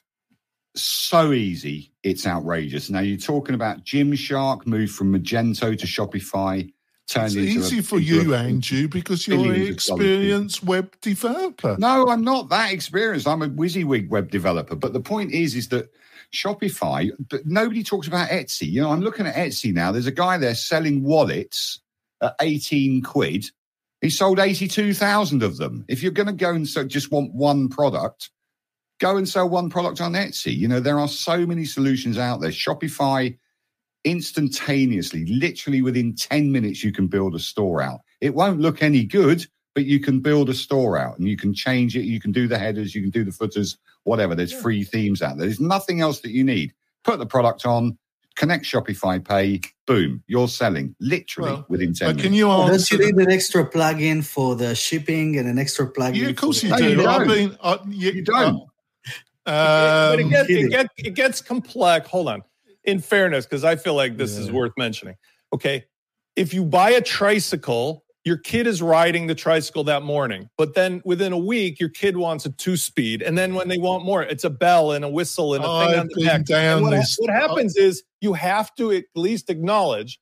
so easy, it's outrageous. Now you're talking about Gymshark moved from Magento to Shopify, turned It's easy a, for you, a- Andrew, because you're an billions of dollars. experienced web developer. No, I'm not that experienced. I'm a WYSIWYG web developer. But the point is, is that Shopify, but nobody talks about Etsy. You know, I'm looking at Etsy now. There's a guy there selling wallets at 18 quid. He sold 82,000 of them. If you're going to go and so just want one product, go and sell one product on Etsy. You know, there are so many solutions out there. Shopify instantaneously, literally within 10 minutes, you can build a store out. It won't look any good, but you can build a store out and you can change it. You can do the headers, you can do the footers, whatever. There's free themes out there. There's nothing else that you need. Put the product on, connect Shopify Pay, boom, you're selling literally Well, within 10 But minutes. can you Don't answer? you the- need an extra plugin for the shipping and an extra plugin? Yeah, of course for you No, the- do. you don't. mean, I, you, You don't. but it Um, gets, it, gets, it gets complex. Hold on. In fairness, because I feel like this is worth mentioning. Okay. If you buy a tricycle, your kid is riding the tricycle that morning, but then within a week, your kid wants a two speed. And then when they want more, it's a bell and a whistle and a thing I've on the back. down what, ha- what happens uh, is you have to at least acknowledge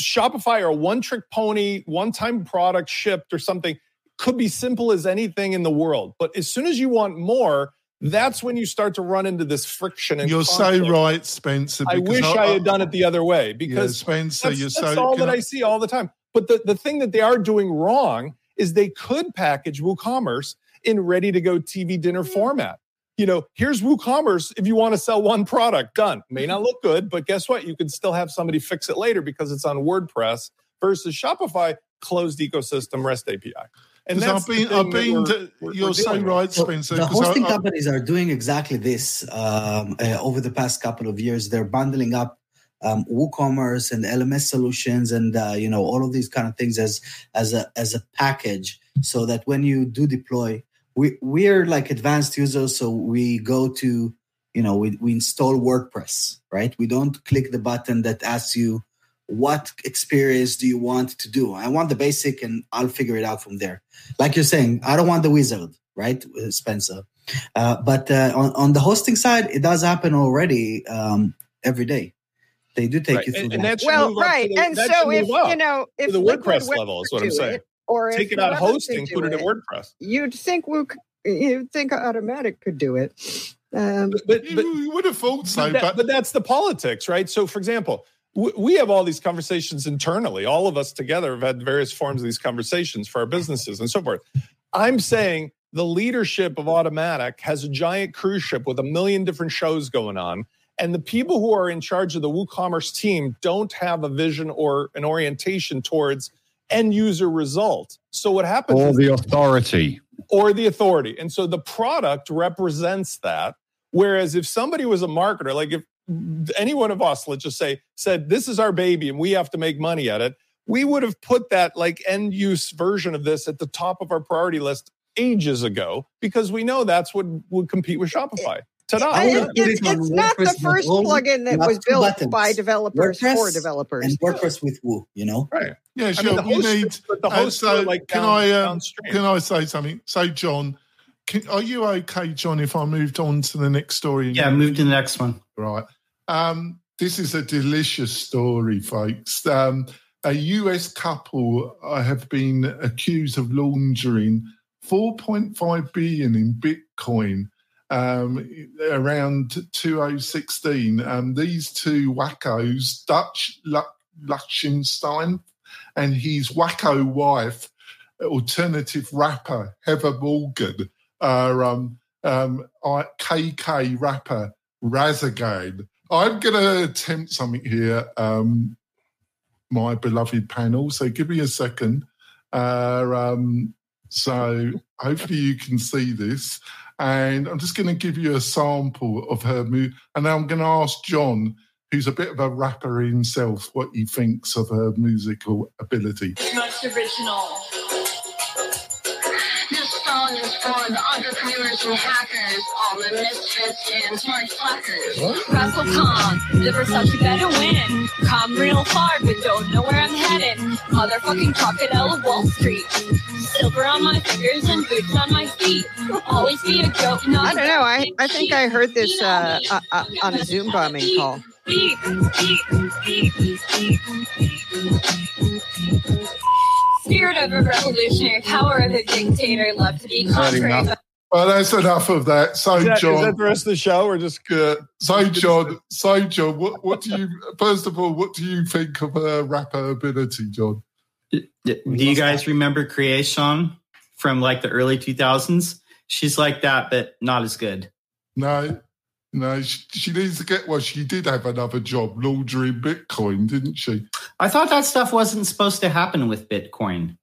Shopify or one trick pony, one time product shipped or something could be simple as anything in the world. But as soon as you want more, that's when you start to run into this friction. And you're so right, Spencer. I wish I, had done it the other way Yeah, because Spencer, that's, you're that's so. all that I- I see all the time. But the, the thing that they are doing wrong is they could package WooCommerce in ready to go TV dinner mm. format. You know, here's WooCommerce if you want to sell one product, done. May not look good, but guess what? You can still have somebody fix it later because it's on WordPress versus Shopify closed ecosystem REST API. And 'Cause that's I've the been, thing I've been. we're- we're- you're we're so dealing with. right, So Spencer. the 'cause I- hosting I- companies are doing exactly this um, uh, over the past couple of years. They're bundling up um, WooCommerce and LMS solutions, and uh, you know all of these kind of things as as a as a package, so that when you do deploy, we we're like advanced users, so we go to you know, we, we install WordPress, right? We don't click the button that asks you what experience do you want to do. I want the basic, and I'll figure it out from there. Like you're saying, I don't want the wizard, right, Spencer? Uh, but uh, on on the hosting side, it does happen already um, every day. They do take Right. you through And, that. and that well, move up to right. the- and so if up you know if the Liquid WordPress level is what I'm saying. it, or if Take it out of hosting, put do it in WordPress. You'd think we you'd think Automattic could do it. Um, But, but, but you would have thought so, but, that- but but that's the politics, right? So, for example, w- we have all these conversations internally. All of us together have had various forms of these conversations for our businesses and so forth. I'm saying the leadership of Automattic has a giant cruise ship with a million different shows going on. And the people who are in charge of the WooCommerce team don't have a vision or an orientation towards end user result. So what happens Or the authority. or the authority. And so the product represents that. Whereas if somebody was a marketer, like if any one of us, let's just say, said, This is our baby and we have to make money at it, we would have put that like end use version of this at the top of our priority list ages ago because we know that's what would compete with Shopify. Ta-da! I and it- it's, it's not the first plugin that was built buttons. by developers for developers. and WordPress with Woo, you know? right. yeah, I mean, the we host, need. but the uh, so are like can down, I um, can I say something? So, John, can, are you okay, John? If I moved on to the next story? Yeah, move to the next one. Right. Um, this is a delicious story, folks. Um, a US couple uh, have been accused of laundering 4.5 billion in Bitcoin um, around 2016. Um, these two wackos, Dutch Lu- Lichtenstein and his wacko wife, alternative rapper Heather Morgan, are um, um, KK rapper Razzlekhan. I'm going to attempt something here, um, my beloved panel. So give me a second. Uh, um, so hopefully you can see this. And I'm just going to give you a sample of her move. And then I'm going to ask John, who's a bit of a rapper himself, what he thinks of her musical ability. most original. Song is for the entrepreneurs and hackers, all the misfits and smart slackers. Russell the Versace better win. Come real hard, but don't know where I'm headed. Motherfucking crocodile of Wall Street. Silver on my fingers and boots on my feet. Always be a goat, not I don't know. I, I think I heard this uh, uh, uh, on a Zoom bombing call. Spirit of a revolutionary, power of a dictator, love to be Not contrary. but Well, that's enough of that. So, Is that, is John, that the rest of the show or just uh, so John, so John, what, what do you? First of all, what do you think of her rapper ability, John? Do you guys remember Creation from like the early 2000s? She's like that, but not as good. No, no, she, she needs to get. Well, she did have another job, laundering Bitcoin, didn't she? I thought that stuff wasn't supposed to happen with Bitcoin.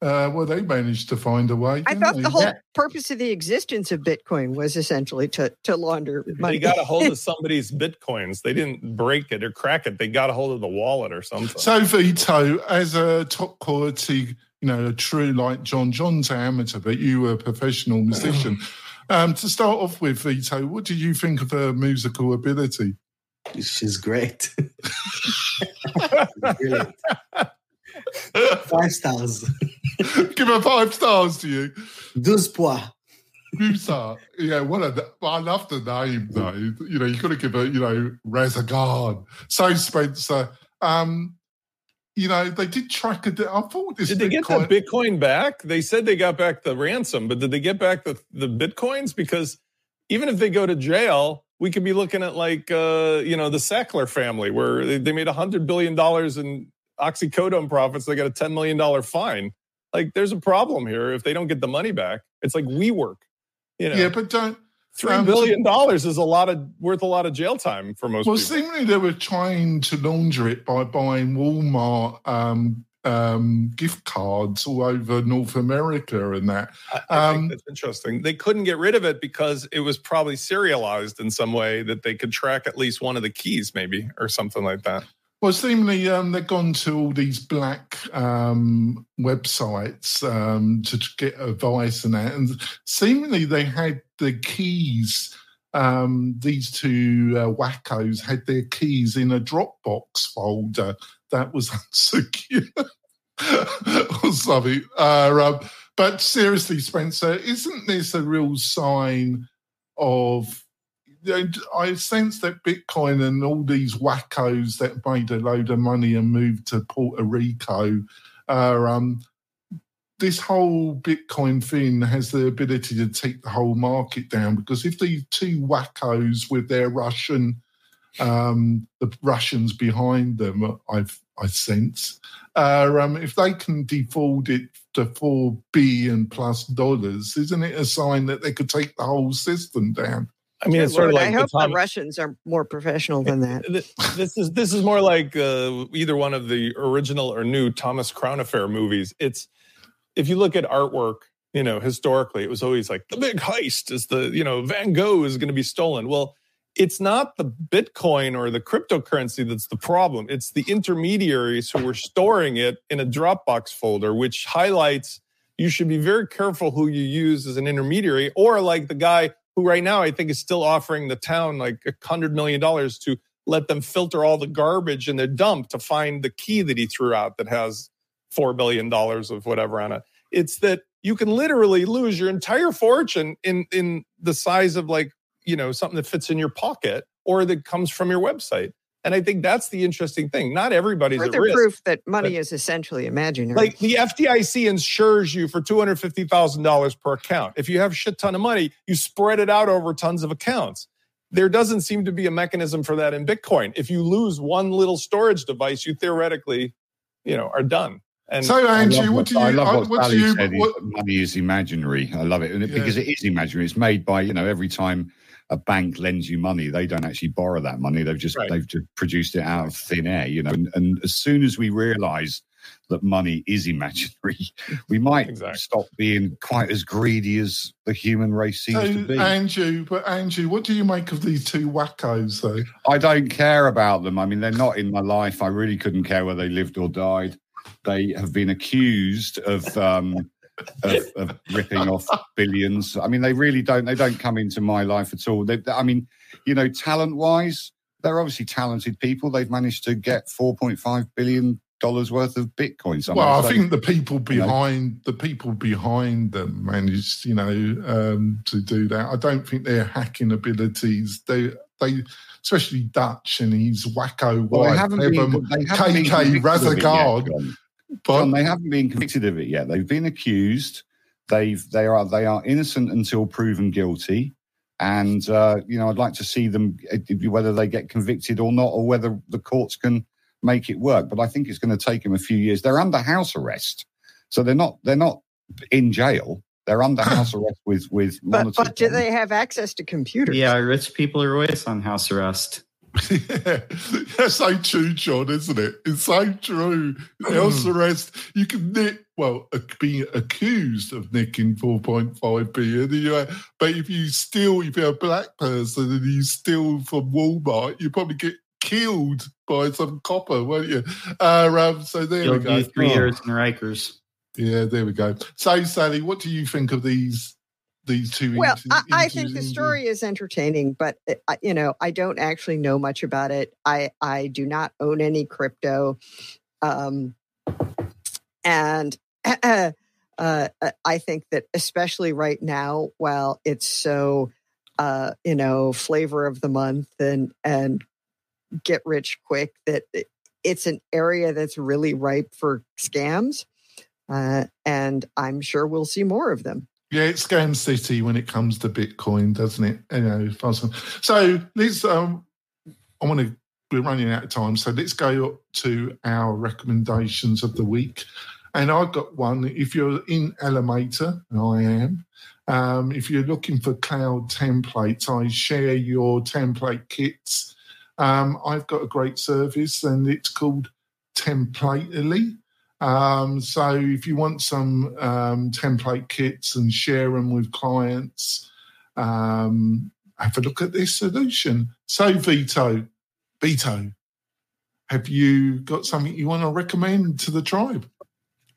Uh, well, they managed to find a way. I thought they? the whole Yeah. purpose of the existence of Bitcoin was essentially to, to launder money. They got a hold of somebody's bitcoins. They didn't break it or crack it. They got a hold of the wallet or something. So, Vito, as a top quality, you know, a true like John, John's amateur, but you were a professional musician. Um, to start off with, Vito, what do you think of her musical ability? She's great. Five stars. Give her five stars to you. Douze pois. Musa. Yeah, what a. I love the name though. You know, you got to give her. You know, Razzlekhan. So Spencer. Um, you know, they did track it. I thought this. Did they get the Bitcoin back? They said they got back the ransom, but did they get back the, the Bitcoins? Because even if they go to jail, we could be looking at like, uh, you know, the Sackler family where they, they made $100 billion in oxycodone profits. They got a $10 million fine. Like, there's a problem here if they don't get the money back. It's like WeWork. You know, Yeah, but don't. Three um, billion dollars is a lot of worth a lot of jail time for most Well, people. seemingly they were trying to launder it by buying Walmart um, um, gift cards all over North America and that. I, I Um, think that's interesting. They couldn't get rid of it because it was probably serialized in some way that they could track at least one of the keys, maybe, or something like that. Well, seemingly um, they've gone to all these black um, websites um, to get advice and that, and seemingly they had the keys um, these two uh, wackos had their keys in a Dropbox folder that was unsecure or something. Uh, um, but seriously, Spencer, isn't this a real sign of? I sense that Bitcoin and all these wackos that made a load of money and moved to Puerto Rico are um, this whole Bitcoin thing has the ability to take the whole market down because if these two wackos with their Russian, um, the Russians behind them, I've I sense, uh, um, if they can default it to four billion plus dollars, isn't it a sign that they could take the whole system down? I mean, it's sort of like I hope the, the Russians are more professional than that. this is this is more like uh, either one of the original or new Thomas Crown Affair movies. It's if you look at artwork, you know, historically, it was always like the big heist is the, you know, Van Gogh is going to be stolen. Well, it's not the Bitcoin or the cryptocurrency that's the problem. It's the intermediaries who were storing it in a Dropbox folder, which highlights you should be very careful who you use as an intermediary, or like the guy who right now I think is still offering the town like a hundred million dollars to let them filter all the garbage in their dump to find the key that he threw out that has four billion dollars of whatever on it. It's that you can literally lose your entire fortune in in the size of like you know something that fits in your pocket or that comes from your website. And I think that's the interesting thing. Not everybody's Further at risk. proof that money is essentially imaginary. Like the FDIC insures you for two hundred fifty thousand dollars per account. If you have a shit ton of money, you spread it out over tons of accounts. There doesn't seem to be a mechanism for that in Bitcoin. If you lose one little storage device, you theoretically, you know, are done. And so, Andrew, love what do you? I love uh, what what you? said. What, money is imaginary. I love it, it, Yeah. because it is imaginary. It's made by you know every time a bank lends you money, they don't actually borrow that money. They've just Right. they've just produced it out of thin air. You know, and, and as soon as we realise that money is imaginary, we might Exactly. stop being quite as greedy as the human race seems so, to be. Andrew, but Andrew, what do you make of these two wackos, though? I don't care about them. I mean, they're not in my life. I really couldn't care where they lived or died. They have been accused of um, of, of ripping off billions. I mean, they really don't. They don't come into my life at all. They, I mean, you know, talent wise, they're obviously talented people. They've managed to get four point five billion dollars worth of Bitcoin. somehow. Well, I So- think the people you know. behind the people behind them managed, you know, um, to do that. I don't think their hacking abilities. They they, especially Dutch and his wacko Well, they wife, haven't been. They haven't KK convicted of it yet, Razzlekhan. But John, they haven't been convicted of it yet. They've been accused. They've they are they are innocent until proven guilty. And uh, you know, I'd like to see them uh, whether they get convicted or not, or whether the courts can make it work. But I think it's going to take them a few years. They're under house arrest, so they're not they're not in jail. They're under house arrest with with but, but do they have access to computers? Yeah, rich people are always on house arrest. yeah, that's so true, John, isn't it? It's so true. House arrest, you can nick, well, ac- be accused of nicking 4.5 billion. You know, but if you steal, if you're a black person and you steal from Walmart, you probably get killed by some copper, won't you? Uh, um, so there You'll we go. do three Oh, years in Rikers. Yeah, there we go. So, Sally, what do you think of these these two? Well, inter- I, I think the story is entertaining, but uh, you know, I don't actually know much about it. I I do not own any crypto, um, and uh, uh, I think that especially right now, while it's so uh, you know flavor of the month and and get rich quick, that it's an area that's really ripe for scams, uh, and I'm sure we'll see more of them. Yeah, it's scam city when it comes to Bitcoin, doesn't it? You know, so let's. Um, I want to. We're running out of time, so let's go up to our recommendations of the week. And I've got one. If you're in Elementor, and I am. Um, if you're looking for cloud templates, I share your template kits. Um, I've got a great service, and it's called Templately. Um, so if you want some um, template kits and share them with clients, um, have a look at this solution. So Vito, Vito, have you got something you want to recommend to the tribe?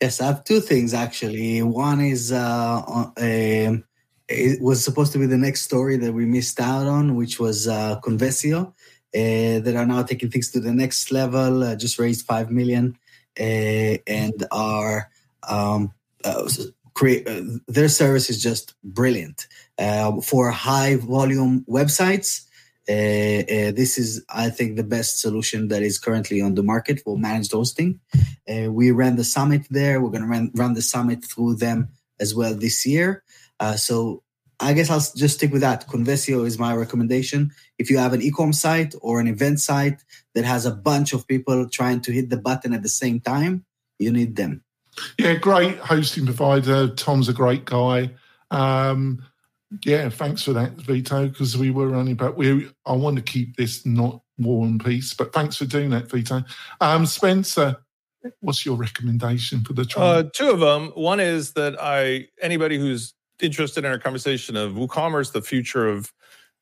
Yes, I have two things actually. One is uh, um it was supposed to be the next story that we missed out on, which was uh, Convesio, uh, that are now taking things to the next level. Uh, just raised five million, and are um, uh, create uh, their service is just brilliant uh, for high volume websites. Uh, uh, this is, I think, the best solution that is currently on the market for managed hosting. Uh, we ran the summit there. We're going to run, run the summit through them as well this year. So I guess I'll just stick with that. Convesio is my recommendation. If you have an e-com site or an event site that has a bunch of people trying to hit the button at the same time, you need them. Yeah, great hosting provider. Tom's a great guy. Um, yeah, thanks for that, Vito, because we were running about we I want to keep this not war and peace, but thanks for doing that, Vito. Um, Spencer, what's your recommendation for the trial? Uh, two of them. One is that I anybody who's interested in our conversation of WooCommerce, the future of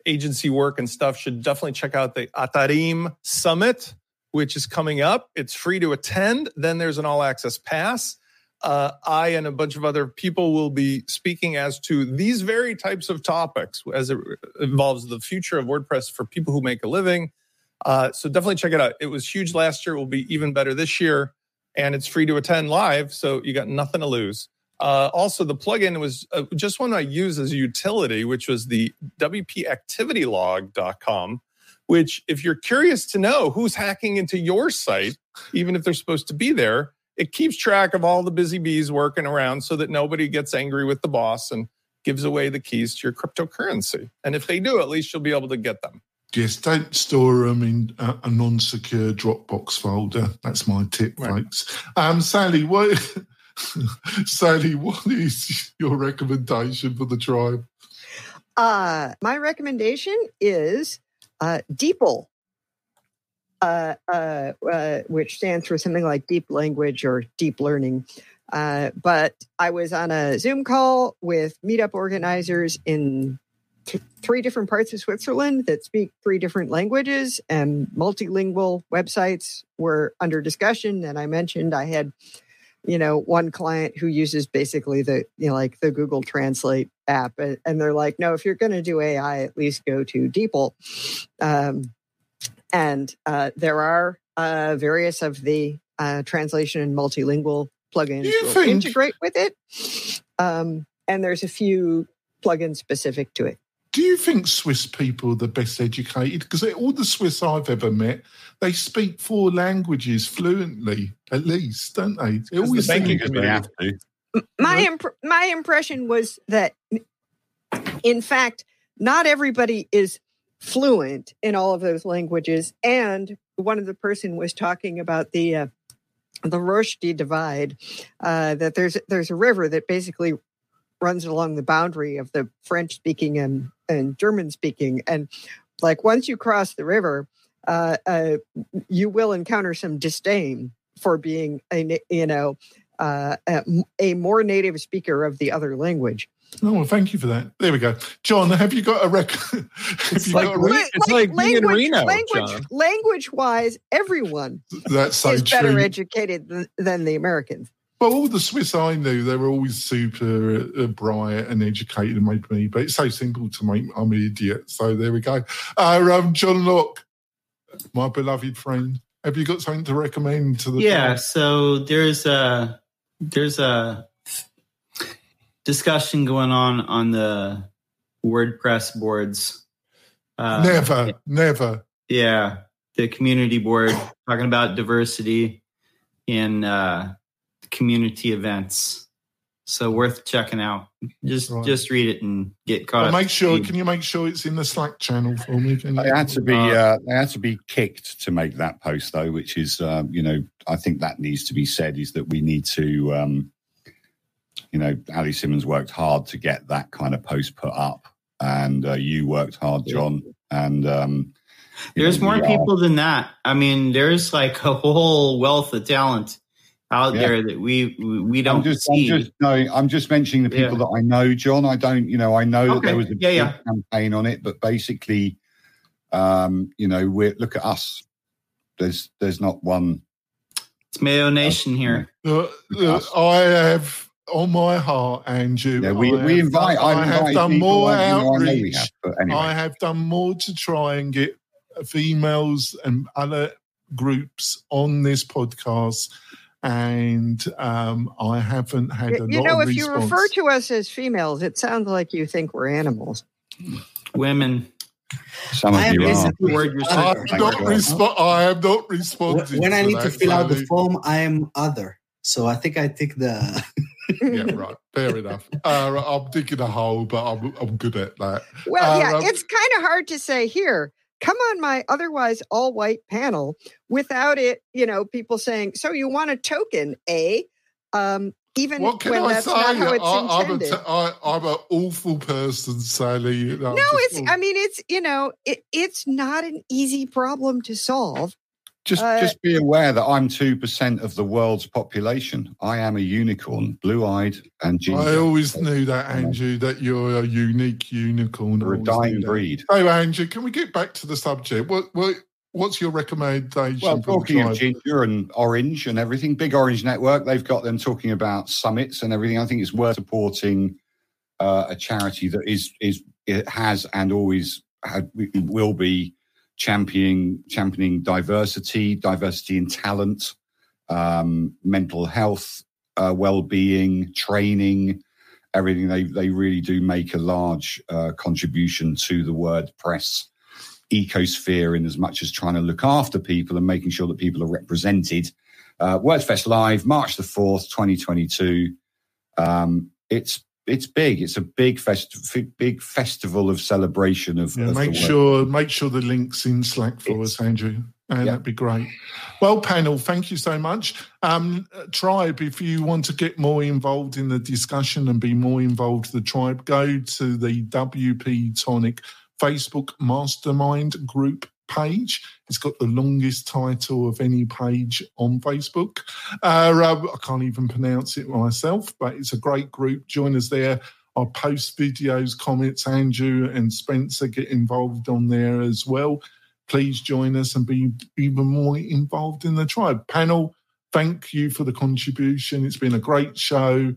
agency work and stuff, should definitely check out the Atarim Summit, which is coming up. It's free to attend. Then there's an all access pass uh, I and a bunch of other people will be speaking as to these very types of topics as it involves the future of WordPress for people who make a living. Uh, so definitely check it out. It was huge last year. It will be even better this year, and it's free to attend live, so you got nothing to lose. Uh, also, the plugin was uh, just one I use as a utility, which was the WPActivityLog.com. Which, if you're curious to know who's hacking into your site, even if they're supposed to be there, it keeps track of all the busy bees working around so that nobody gets angry with the boss and gives away the keys to your cryptocurrency. And if they do, at least you'll be able to get them. Yes, don't store them in a, a non-secure Dropbox folder. That's my tip, right. folks. Um, Sally, what? Sally, what is your recommendation for the tribe? Uh, my recommendation is uh, DeepL uh, uh, uh, which stands for something like deep language or deep learning. Uh, but I was on a Zoom call with meetup organizers in th- three different parts of Switzerland that speak three different languages, and multilingual websites were under discussion. And I mentioned I had, you know, one client who uses basically the, you know, like the Google Translate app, and, and they're like, no, if you're going to do AI, at least go to DeepL. Um, and uh, there are uh, various of the uh, translation and multilingual plugins will integrate with it. Um, and there's a few plugins specific to it. Do you think Swiss people are the best educated? Because all the Swiss I've ever met, they speak four languages fluently, at least, don't they? They always the banking community have to. My imp- my impression was that, in fact, not everybody is fluent in all of those languages. And one of the person was talking about the uh, the Röschde Divide. Uh, that there's there's a river that basically runs along the boundary of the French speaking and and German speaking, and like once you cross the river, uh, uh, you will encounter some disdain for being a you know uh, a, a more native speaker of the other language. Oh well, thank you for that. There we go, John. Have you got a record? It's like, re- it's like, like being language, in Reno, language, John. Language wise, everyone that's so is true. better educated than, than, the Americans. Well, all the Swiss I knew, they were always super uh, bright and educated and made me. But it's so simple to make I'm an idiot. So there we go. Uh, um, John Locke, my beloved friend, have you got something to recommend to the? Yeah. So there's a there's a discussion going on on the WordPress boards. Uh, never, never. Yeah, the community board talking about diversity in uh, community events. So worth checking out. Just right. just read it and get caught well, up. Make sure. Can you make sure it's in the Slack channel for me? Can they had to be. Uh, uh, they had to be kicked to make that post though, which is um, you know I think that needs to be said. Is that we need to um, you know, Allie Nimmons worked hard to get that kind of post put up, and uh, you worked hard, John. And um, there's know, more people are, than that. I mean, there's like a whole wealth of talent out yeah. there that we we don't I'm just, see. I'm just, no, I'm just mentioning the people yeah. that I know, John. I don't, you know, I know okay. that there was a yeah, yeah. campaign on it, but basically, um, you know, we look at us. There's there's not one. It's Mayo Nation here. Uh, uh, I have on my heart, Andrew. Yeah, we, I we invite. done- I I've have done more I- I outreach. have, anyway. I have done more to try and get females and other groups on this podcast, and um, I haven't had a You lot know, of if you refer to us as females, it sounds like you think we're animals. Women. Some of I am you are. basically Word I yourself. am Thank not God. respo- I am not responding. when I need to that, fill out the form, I am other. So I think I tick the. yeah, right. Fair enough. Uh, I'm digging a hole, but I'm I'm good at that. Well, Uh, yeah, um, it's kind of hard to say here. Come on my otherwise all white panel without it, you know, people saying, "So you want a token, eh?" Um, even What can when I that's say? not how it's I, I'm, a intended. t- I, I'm an awful person, Sally. You know, no, it's. awful. I mean, it's you know, it, it's not an easy problem to solve. Just, Uh, just be aware that I'm two percent of the world's population. I am a unicorn, blue-eyed and ginger. I always knew that, Andrew, that you're a unique unicorn. We're I a dying that. breed. So, Andrew, can we get back to the subject? What, what, what's your recommendation Well, for the talking of ginger and orange and everything, Big Orange Network, they've got them talking about summits and everything. I think it's worth supporting uh, a charity that is is it has and always had, will be championing championing diversity, diversity in talent, um, mental health, uh, well-being, training, everything. They they really do make a large uh, contribution to the WordPress ecosphere in as much as trying to look after people and making sure that people are represented. Uh, WordFest Live, March the 4th, 2022. Um, it's it's big. It's a big fest, big festival of celebration of. Yeah, of make sure make sure the links in Slack for It's- us, Andrew. And Yeah. that'd be great. Well, panel, thank you so much. Um, tribe, if you want to get more involved in the discussion and be more involved with the tribe, go to the WP Tonic Facebook Mastermind group page. It's got the longest title of any page on Facebook. Uh, um, I can't even pronounce it myself, but it's a great group. Join us there. I'll post videos, comments. Andrew and Spencer get involved on there as well. Please join us and be even more involved in the tribe. Panel, thank you for the contribution. It's been a great show.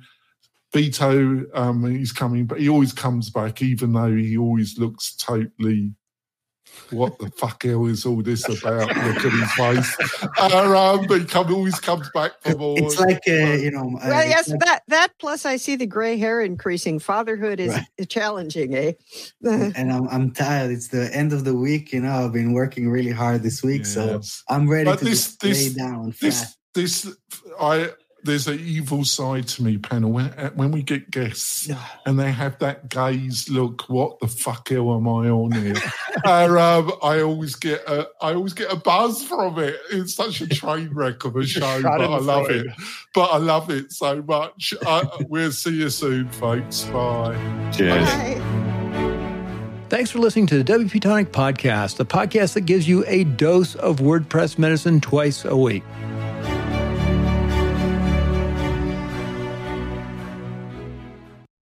Vito, um, he's coming, but he always comes back, even though he always looks totally. What the fuck hell is all this about? Look at his face. But he come, always comes back for more. It's like uh, you know. uh, Well, yes, like- that that plus I see the gray hair increasing. Fatherhood is Right. challenging, eh? and I'm I'm tired. It's the end of the week. You know, I've been working really hard this week, so I'm ready But to this- just lay this- down this flat. this I there's an evil side to me, panel. When, uh, when we get guests and they have that gaze look, what the fuck hell am I on here? and, um, I always get a I always get a buzz from it. It's such a train wreck of a show, but I love foot. it. But I love it so much. I, we'll see you soon, folks. Bye. Cheers. Bye. Thanks for listening to the WP Tonic Podcast, the podcast that gives you a dose of WordPress medicine twice a week.